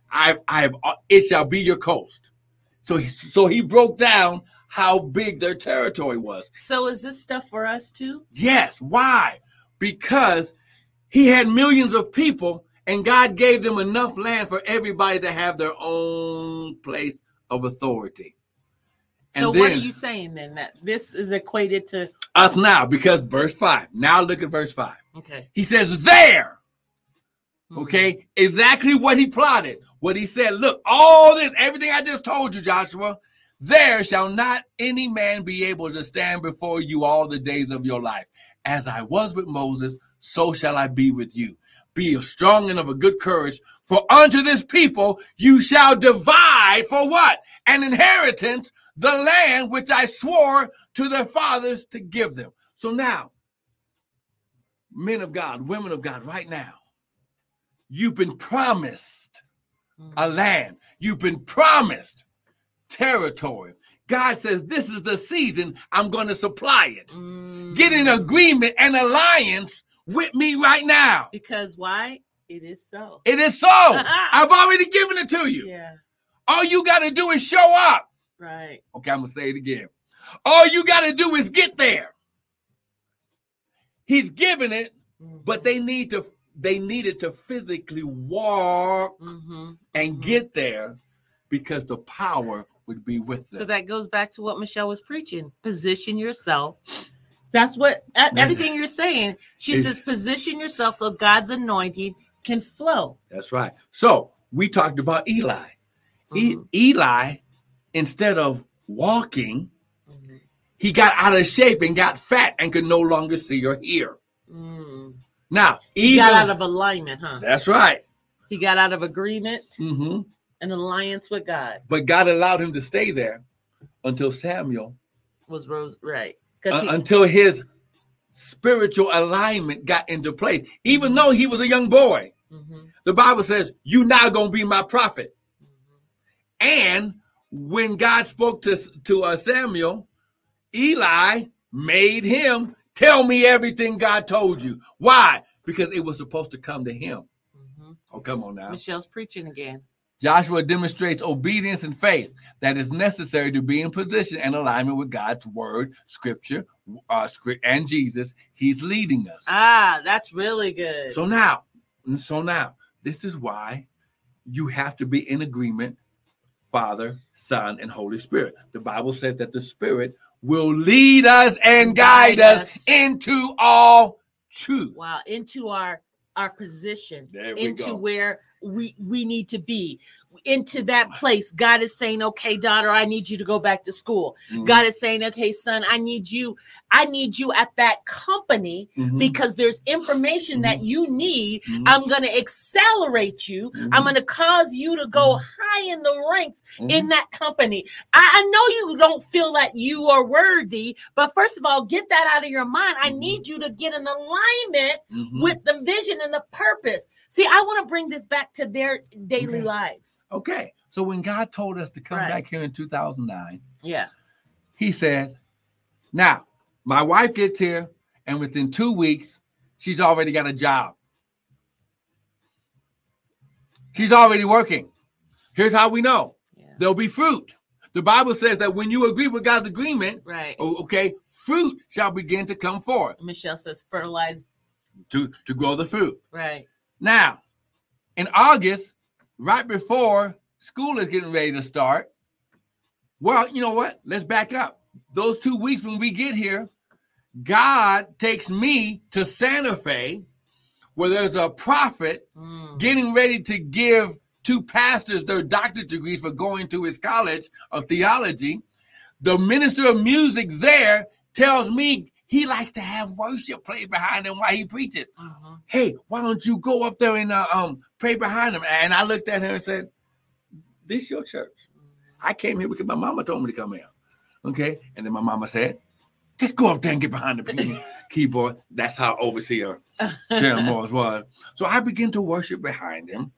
I, I have, uh, it shall be your coast. So, he, so he broke down how big their territory was. So is this stuff for us too? Yes. Why? Because he had millions of people and God gave them enough land for everybody to have their own place of authority. So And what are you saying then? That this is equated to Us now, because verse 5. Now look at verse 5. okay. He says, There. Mhm. Okay, exactly what he plotted. What he said, look, all this, everything I just told you, Joshua, there shall not any man be able to stand before you all the days of your life. As I was with Moses, so shall I be with you. Be strong and of a good courage, for unto this people you shall divide for what? An inheritance, the land which I swore to their fathers to give them. So now, men of God, women of God, right now, you've been promised a land. You've been promised territory. God says, This is the season I'm going to supply it. Mm. Get in agreement and alliance with me right now. Because why? It is so. It is so. [LAUGHS] I've already given it to you. Yeah. All you got to do is show up. Right. Okay, I'm going to say it again. All you got to do is get there. He's given it, but they need to they needed to physically walk hmm and get there because the power would be with them. So that goes back to what Michelle was preaching. Position yourself. That's what e- everything you're saying. She says, position yourself so God's anointing can flow. That's right. So we talked about Eli. E- Mhm. Eli, instead of walking, Mhm. he got out of shape and got fat and could no longer see or hear. Now, He even got out of alignment, huh? that's right. He got out of agreement hmm and alliance with God. But God allowed him to stay there until Samuel, Was Rose right? Uh, until his spiritual alignment got into place. Even though he was a young boy, Mm-hmm. the Bible says, "You now gonna be my prophet." And when God spoke to, to uh, Samuel, Eli made him tell me everything God told you. Why? Because it was supposed to come to him. Oh, come on now. Michelle's preaching again. Joshua demonstrates obedience and faith that is necessary to be in position and alignment with God's word, scripture, uh, script, and Jesus. He's leading us. Ah, that's really good. So now, so now, this is why you have to be in agreement, Father, Son, and Holy Spirit. The Bible says that the Spirit will lead us and guide, Guide us, us. into all truth. wow, into our our position, into go. where we we need to be, into that place. God is saying, "Okay, daughter, I need you to go back to school." Mhm, God is saying, "Okay, son, I need you. I need you at that company mhm, because there's information that you need. mhm, I'm going to accelerate you. I'm mhm, going to cause you to go high in the ranks in that company. I, I know you don't feel that you are worthy, but first of all, get that out of your mind. I need you to get in alignment with the vision and the purpose. See, I want to bring this back to their daily Okay. lives. Okay. So when God told us to come Right. back here in 2009, Yeah. he said, Now, my wife gets here, and within two weeks, she's already got a job. She's already working. Here's how we know Yeah. there'll be fruit. The Bible says that when you agree with God's agreement, Right. okay, fruit shall begin to come forth Michelle says fertilize. to, to grow the fruit. Right. Now, in August, right before school is getting ready to start, well, you know what? Let's back up. Those two weeks when we get here, God takes me to Santa Fe, where there's a prophet Mm. getting ready to give two pastors their doctorate degrees for going to his college of theology. The minister of music there tells me he likes to have worship play behind him while he preaches Uh-huh. hey, why don't you go up there and uh, um pray behind him? And I looked at him and said, this your church. I came here because my mama told me to come here. Okay. And then my mama said, just go up there and get behind the [LAUGHS] keyboard. That's how overseer [LAUGHS] Sharon Morris was. So I began to worship behind him.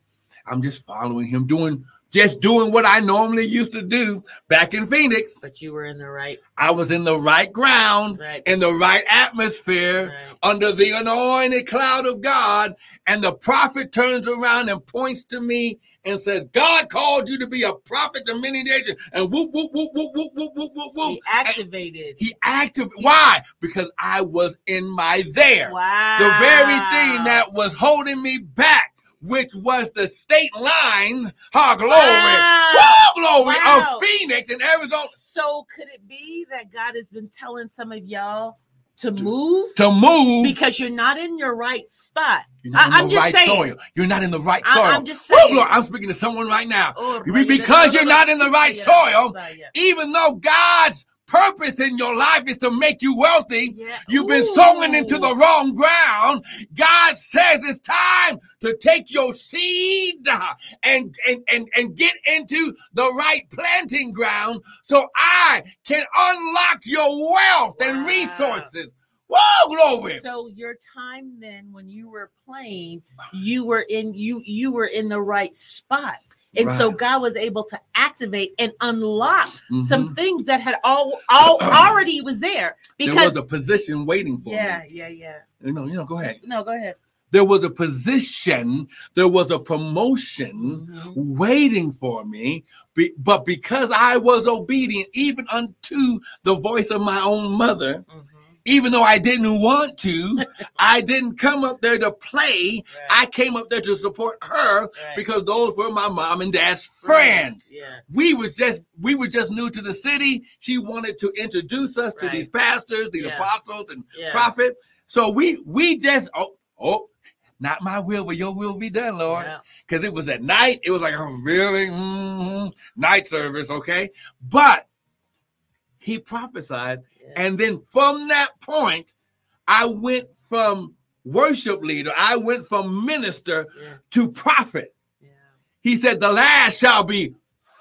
I'm just following him, doing just doing what I normally used to do back in Phoenix. But you were in the right. I was in the right ground, Right. in the right atmosphere Right. under the anointed cloud of God. And the prophet turns around and points to me and says, God called you to be a prophet to many nations. And whoop, whoop, whoop, whoop, whoop, whoop, whoop, whoop, whoop. He activated. He active. Why? Because I was in my there. wow. The very thing that was holding me back, which was the state line, ha glory, Wow. woo, glory Wow. of Phoenix and Arizona So could it be that God has been telling some of y'all to move to move. because you're not in your right spot? You're not I- in I'm the just right saying. soil. You're not in the right I- soil. I'm just Woo, saying. glory. I'm speaking to someone right now. Oh, Be- bro, you because you're not in the right soil, even though God's purpose in your life is to make you wealthy, Yeah. You've been Ooh. sowing into the wrong ground. God says it's time to take your seed uh, and, and, and, and get into the right planting ground so I can unlock your wealth and resources. Whoa, glory. So your time then, when you were playing, you were in you you were in the right spot, and so God was able to activate and unlock Mhm. some things that had all, all already was there because there was a position waiting for yeah me. yeah yeah yeah. You know, you know, go ahead. no go ahead There was a position, there was a promotion Mhm. waiting for me. Be- but because I was obedient, even unto the voice of my own mother, Mhm. Even though I didn't want to, I didn't come up there to play. Right, I came up there to support her right. because those were my mom and dad's friends. yeah We was just we were just new to the city. She wanted to introduce us to these pastors, these Yeah. apostles, and yeah prophet. So we we just oh oh, not my will, but your will be done, Lord. yeah. Because it was at night. It was like a really mhm, night service, okay. But he prophesied, yeah. and then from that point, I went from worship leader, I went from minister yeah to prophet. yeah He said, The last shall be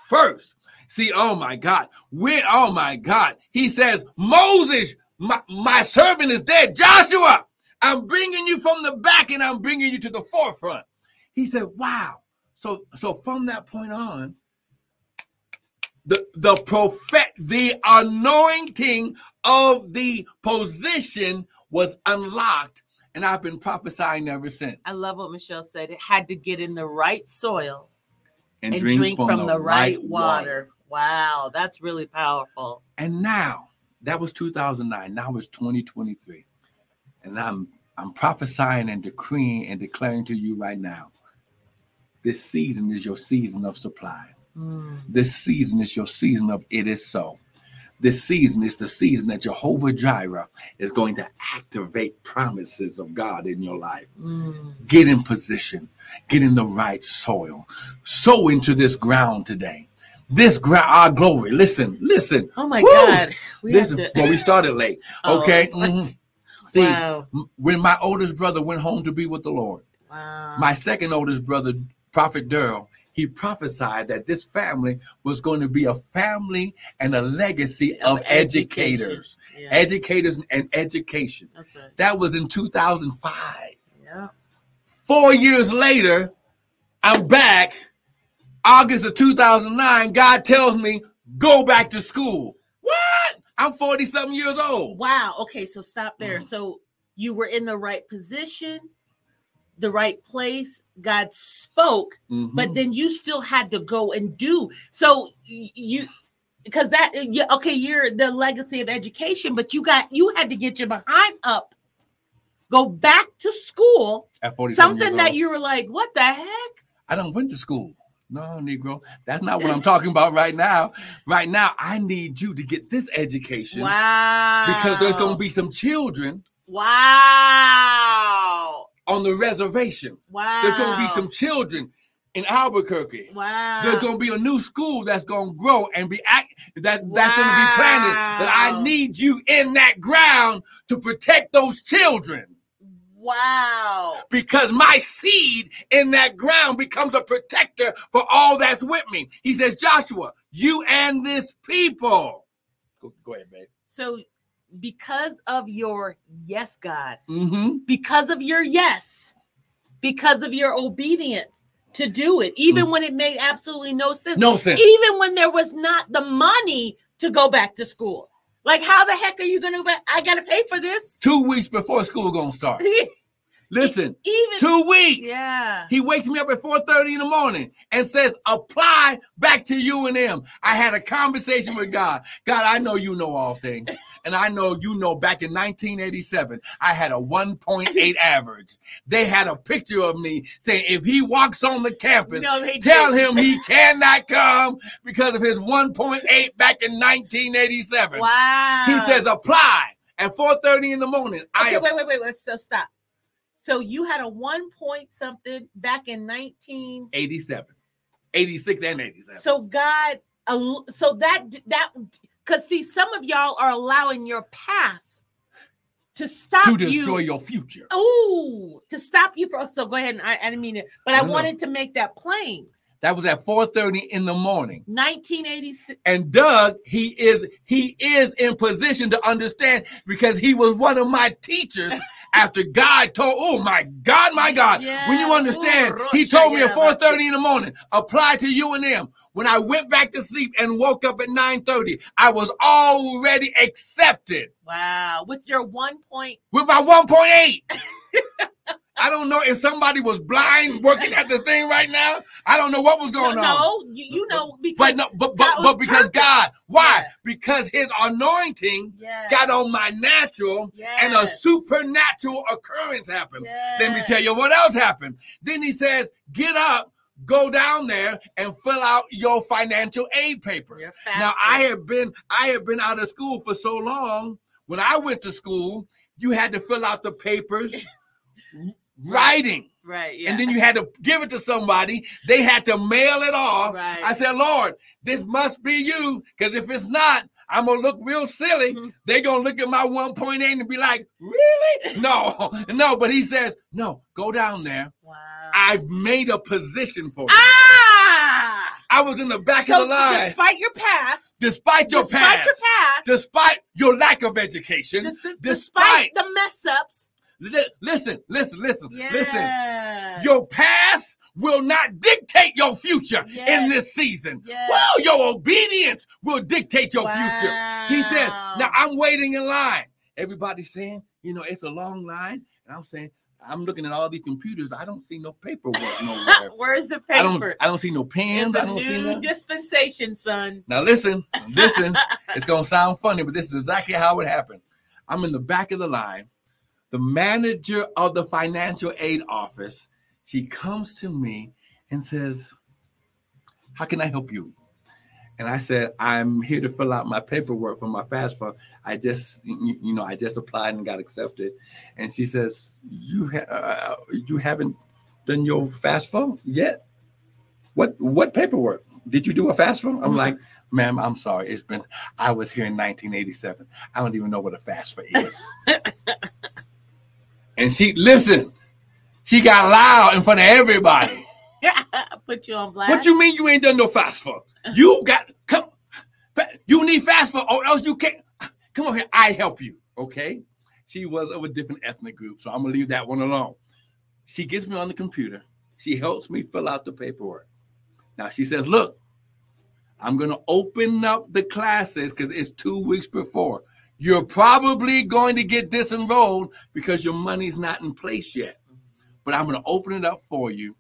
first. See, oh my God. When, oh my God. He says, Moses, my, my servant is dead. Joshua, I'm bringing you from the back and I'm bringing you to the forefront. He said, Wow. So, so from that point on, the the prophet, the anointing of the position was unlocked, and I've been prophesying ever since. I love what Michelle said. It had to get in the right soil And, and drink, from, the, right water. Wow, that's really powerful. And now that was 2009. Now it's 2023, and I'm I'm prophesying and decreeing and declaring to you right now. This season is your season of supply. Mm, This season is your season of it is so. This season is the season that Jehovah Jireh is going to activate promises of God in your life. mm. Get in position, get in the right soil, sow into this ground today. This ground, our glory. Listen, listen. Oh my Woo! God, we Listen, to. well, we started late. [LAUGHS] Oh. Okay. mhm. See, wow, when my oldest brother went home to be with the Lord, wow. my second oldest brother, Prophet Durrell, he prophesied that this family was going to be a family and a legacy of, Of educators, yeah, educators and education. that's right. That was in 2005. Yeah. Four years later, I'm back August of 2009, God tells me, go back to school. What? I'm 40 something years old. Wow. Okay, so stop there. Mhm. So you were in the right position, the right place. God spoke, Mhm. but then you still had to go and do. So you because that yeah, okay, you're the legacy of education, but you got you had to get your behind up, go back to school, At something something that you were like, what the heck? I don't went to school. No, Negro. That's not what I'm talking about right now. Right now, I need you to get this education Wow. because there's to be some children wow. On the reservation. Wow. There's going to be some children in Albuquerque. wow. There's going to be a new school that's going to grow and be act that that's going to be planted. That I need you in that ground to protect those children. Wow. because my seed in that ground becomes a protector for all that's with me. He says, Joshua, you and this people. Go, go ahead, babe. So because of your yes, God, Mm-hmm. because of your yes, because of your obedience to do it, even when it made absolutely no sense, No sense. even when there was not the money to go back to school. Like, how the heck are you going to? I got to pay for this. Two weeks before school gonna start. [LAUGHS] Listen, even two weeks. yeah. He wakes me up at 4:30 in the morning and says, apply back to him. I had a conversation with God. God, I know you know all things. And I know you know back in 1987, I had a 1.8 [LAUGHS] average. They had a picture of me saying, if he walks on the campus, No, tell didn't. him he [LAUGHS] cannot come because of his 1.8 back in 1987. Wow. He says, apply at 4:30 in the morning. Okay, I wait, wait, wait, wait. So stop. So you had a one point something back in 19. 87, 86 and 87. So God, so that that because see, some of y'all are allowing your past to stop to destroy you. your future. Oh, to stop you from. So go ahead. And I, I didn't mean it, but I no. wanted to make that plain. That was at 4:30 in the morning. 1986. And Doug, he is he is in position to understand because he was one of my teachers [LAUGHS] after God told, oh my God, my God. When you understand, Ooh, he told me at 4:30 in the morning, apply to you and them. When I went back to sleep and woke up at 9:30, I was already accepted Wow, with your one point. with my 1.8. [LAUGHS] I don't know if somebody was blind working at the thing right now. I don't know what was going no, on. no, you, you know because But no, but but, but because purpose. God, why? Yeah. Because His anointing Yes. got on my natural, and a supernatural occurrence happened. Let me tell you what else happened. Then He says, "Get up, go down there, and fill out your financial aid papers." Now. I have been I have been out of school for so long. When I went to school, you had to fill out the papers, [LAUGHS] writing. right, yeah. And then you had to give it to somebody. They had to mail it off. Right. I said, Lord, this must be you. Because if it's not, I'm to look real silly. Mhm. They're to look at my 1.8 and be like, really? [LAUGHS] No, no. But he says, no, go down there. wow. I've made a position for you. ah! I was in the back So of the line. despite your past, despite your despite past, your past, despite your lack of education, dis- despite, despite the mess ups, li- listen, listen, listen, listen. Your past will not dictate your future in this season. Yes. Well, your obedience will dictate your future. He said, Now I'm waiting in line. Everybody's saying, You know, it's a long line. And I'm saying, I'm looking at all these computers. I don't see no paperwork nowhere. [LAUGHS] Where's the I don't, paper? I don't see no pens. It's I don't see new nothing. dispensation, son. Now listen, listen. [LAUGHS] it's gonna sound funny, but this is exactly how it happened. I'm in the back of the line. The manager of the financial aid office, she comes to me and says, How can I help you? And I said, I'm here to fill out my paperwork for my FAFSA. I just, you, know, I just applied and got accepted. And she says, "You, ha- uh, you haven't done your FAFSA yet? What, what paperwork? Did you do a FAFSA?" I'm like, "Ma'am, I'm sorry. It's been. I was here in 1987. I don't even know what a FAFSA is." [LAUGHS] and she listen. She got loud in front of everybody. [LAUGHS] Put you on blast. What you mean you ain't done no FAFSA? You got come. You need FAFSA or else you can't. Come on here. I help you. Okay. She was of a different ethnic group, so I'm gonna leave that one alone. She gets me on the computer. She helps me fill out the paperwork. Now she says, Look, I'm going to open up the classes because it's two weeks before. You're probably going to get disenrolled because your money's not in place yet. But I'm going to open it up for you.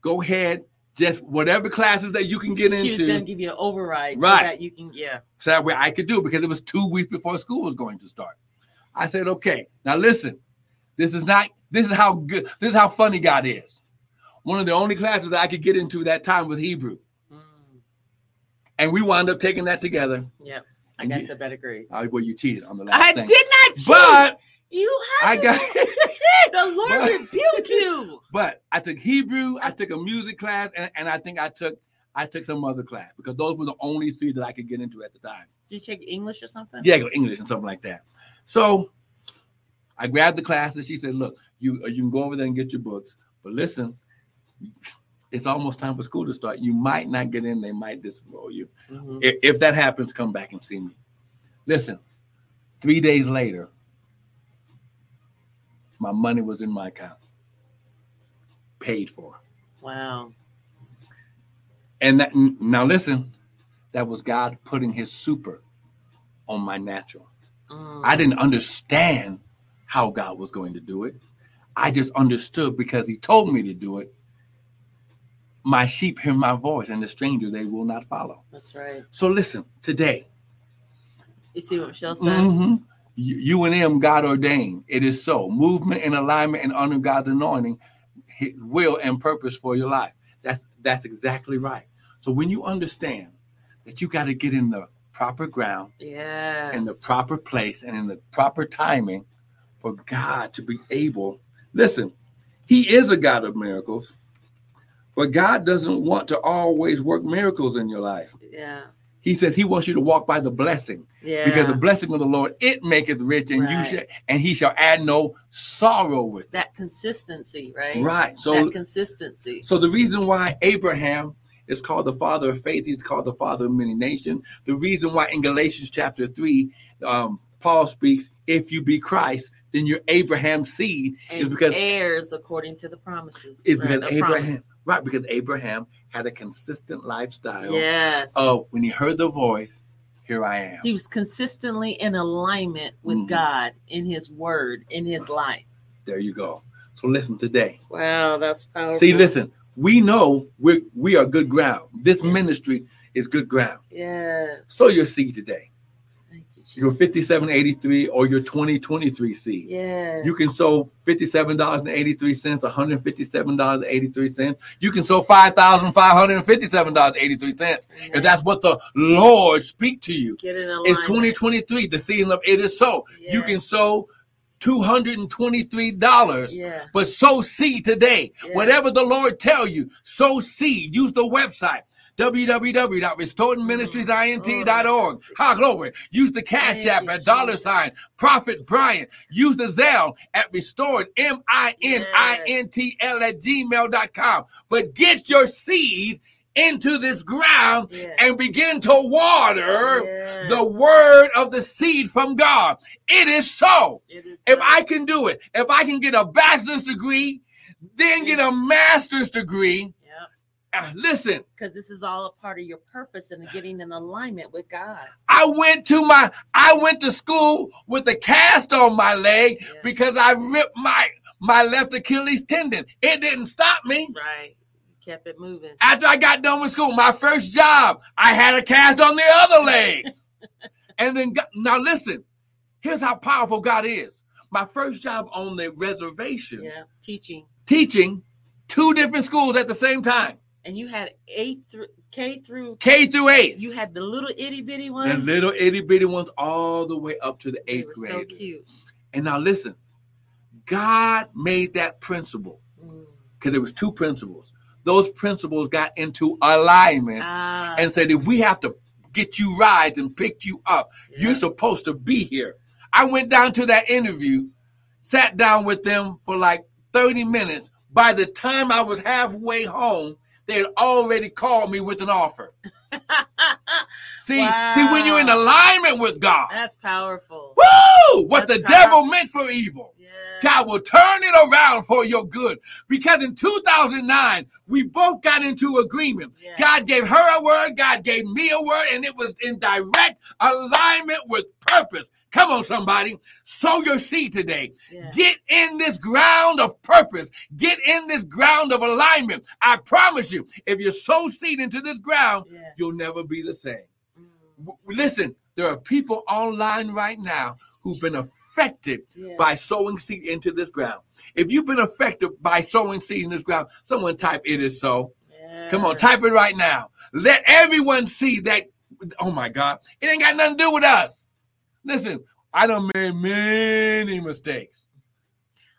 Go ahead, just whatever classes that you can get into. She was into. gonna give you an override Right. so that you can yeah. so that way I could do it because it was two weeks before school was going to start. I said, okay, now listen, this is not, this is how good, this is how funny God is. One of the only classes that I could get into that time was Hebrew. Mm, And we wound up taking that together. yep. I got the better grade. Uh, well, you cheated on the last I thing. did not cheat. But you have I got, [LAUGHS] [LAUGHS] the Lord but- rebuke you. [LAUGHS] but I took Hebrew, I took a music class, and, and I think I took, I took some other class because those were the only three that I could get into at the time. Did you take English or something? Yeah, English and something like that. So I grabbed the class and she said, "Look, you uh, you can go over there and get your books, but listen, it's almost time for school to start. You might not get in; they might disenroll you. Mhm. If, if that happens, come back and see me." Listen, three days later, my money was in my account, paid for, Wow. and that now listen, that was God putting His super on my natural. Mm. I didn't understand how God was going to do it. I just understood because He told me to do it. My sheep hear my voice, and the stranger they will not follow. That's right. So listen, today, You see what Michelle said? mhm, you, you and them God ordained. It is so. Movement and alignment and under God's anointing, His will and purpose for your life. That's that's exactly right. So when you understand that you got to get in the proper ground Yes. in the proper place and in the proper timing for God to be able. Listen, He is a God of miracles, but God doesn't want to always work miracles in your life. yeah. He says He wants you to walk by the blessing Yeah. because the blessing of the Lord it maketh rich, and you Right. shall and He shall add no sorrow with it. that consistency, right? Right. So that consistency. So the reason why Abraham is called the father of faith, he's called the father of many nations. The reason why in Galatians chapter three, um, Paul speaks, if you be Christ, then you're Abraham's seed, is because heirs according to the promises. is right, because Abraham, promise. right? Because Abraham had a consistent lifestyle Yes. Oh, when he heard the voice, here I am. he was consistently in alignment with Mhm. God in his word, in his life. There you go. So listen today. Wow, that's powerful. See, listen, we know we we are good ground. This ministry is good ground. Yes. Sow your seed today. Thank you, Jesus. Your 5783 or your 2023 seed. Yes. You can sow $57.83, $157.83. You can sow $5,557.83 if that's what the Lord speak to you. get in. It's 2023, the season of it is so. You can Yes. sow $223. Yeah. But sow seed today. Yeah. Whatever the Lord tell you, sow seed. Use the website www.restoredministriesint.org. Ha glory. Use the cash app at dollar sign Prophet Brian. Use the Zelle at restored M I N I N T L at gmail.com. But get your seed into this ground Yeah. and begin to water Yes. the word of the seed from God. It is so. It is If so. I can do it, if I can get a bachelor's degree, then get a master's degree, uh, listen, because this is all a part of your purpose and getting in alignment with God. I went to my I went to school with a cast on my leg Yeah. because I ripped my my left Achilles tendon. It didn't stop me. Right. You kept it moving. After I got done with school, my first job, I had a cast on the other leg. [LAUGHS] and then now listen, here's how powerful God is. My first job on the reservation, Yeah. Teaching. teaching two different schools at the same time, And you had eight through K through K through eight. you had the little itty bitty ones. The little itty bitty ones all the way up to the They eighth grade. so cute. And now listen, God made that principle Mm. because there was two principles. Those principles got into alignment Ah, and said, if we have to get you rides and pick you up, yeah. you're supposed to be here. I went down to that interview, sat down with them for like 30 minutes. By the time I was halfway home, they had already called me with an offer. [LAUGHS] See, see, when you're in alignment with God, That's powerful. woo, what That's the devil meant for evil. God will turn it around for your good. Because in 2009, we both got into agreement. God gave her a word, God gave me a word, and it was in direct alignment with purpose. Come on, somebody. Sow your seed today. Yeah. Get in this ground of purpose. Get in this ground of alignment. I promise you, if you sow seed into this ground, Yeah. you'll never be the same. Mm. Listen, there are people online right now who've been affected Yeah. by sowing seed into this ground. If you've been affected by sowing seed in this ground, someone type it is so. Come on, type it right now. Let everyone see that. Oh my God, it ain't got nothing to do with us. Listen, I done made many mistakes.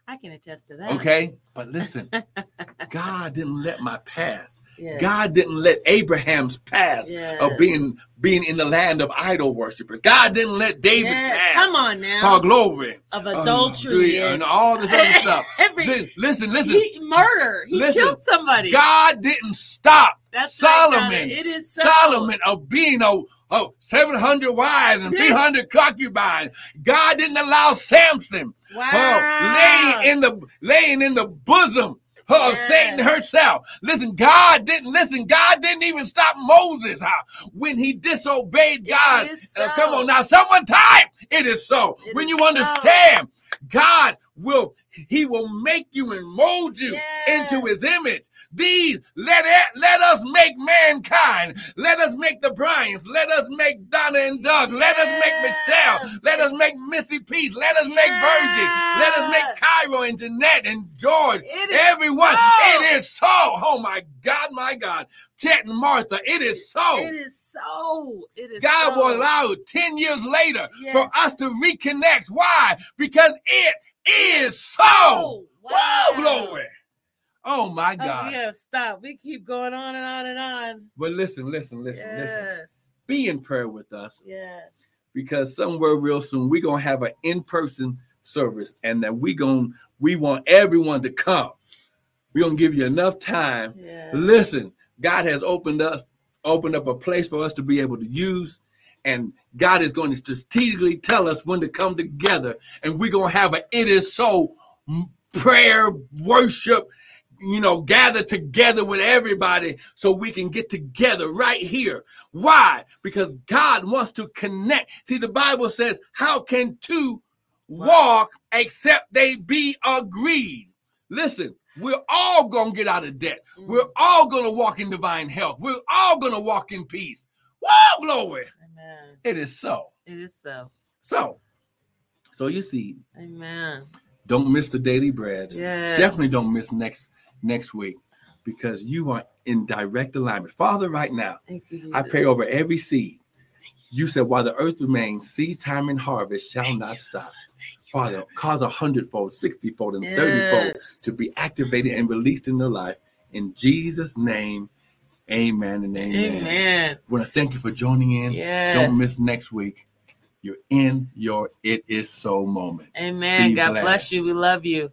I can attest to that. Okay, but listen, [LAUGHS] God didn't let my past. Yes. God didn't let Abraham's past Yes. of being being in the land of idol worshipers. God didn't let David's Yes. past. Come on now. Call glory. of uh, adultery and and all this other stuff. Every- Listen, listen, listen. he, murder. He Listen. killed somebody. God didn't stop That's Solomon. It is so. Solomon of being a oh, 700 wives and 300 concubines. God didn't allow Samson Wow. oh, laying in the laying in the bosom of Yes. Satan herself. Listen, God didn't listen. God didn't even stop Moses huh, when he disobeyed God. is Uh, come on now, someone type. It is so. It when is you so. understand, God will He will make you and mold you Yes. into His image. These let it, let us make mankind. Let us make the Bryants. Let us make Donna and Doug. Let us make Michelle. Let us make Missy Peace. Let us make Virgie. Let us make Cairo and Jeanette and George. It is Everyone. so. It is so. Oh my God, my God. Chet and Martha. It is so. It is so. It is. God so. will allow it 10 years later Yes. for us to reconnect. Why? Because it is so. Oh, Wow, wow. glory. Oh my Oh, God. we have stop. We keep going on and on and on. But listen, listen, listen, listen. Be in prayer with us Yes. because somewhere real soon we're gonna have an in-person service and that we going we want everyone to come. We're gonna give you enough time. Yeah. Listen, God has opened us, opened up a place for us to be able to use, and God is going to strategically tell us when to come together, and we're gonna have a it is so prayer, worship, you know, gather together with everybody so we can get together right here. Why? Because God wants to connect. See, the Bible says, How can two walk except they be agreed? Listen, we're all gonna get out of debt. Mm. We're all gonna walk in divine health. We're all gonna walk in peace. Whoa, glory! Amen. It is so. It is so. So, so you see, Amen. don't miss the daily bread. Yes. Definitely don't miss next next week because you are in direct alignment. Father, right now, Thank you. I pray over every seed. You said, while the earth remains, seed time and harvest shall not stop. Father, cause a hundredfold, sixtyfold, and thirtyfold Yes. to be activated and released in their life. In Jesus' name, amen and amen. Amen. I want to thank you for joining in. Yes. Don't miss next week. You're in your It Is So moment. Amen. Be God blessed. bless you. We love you.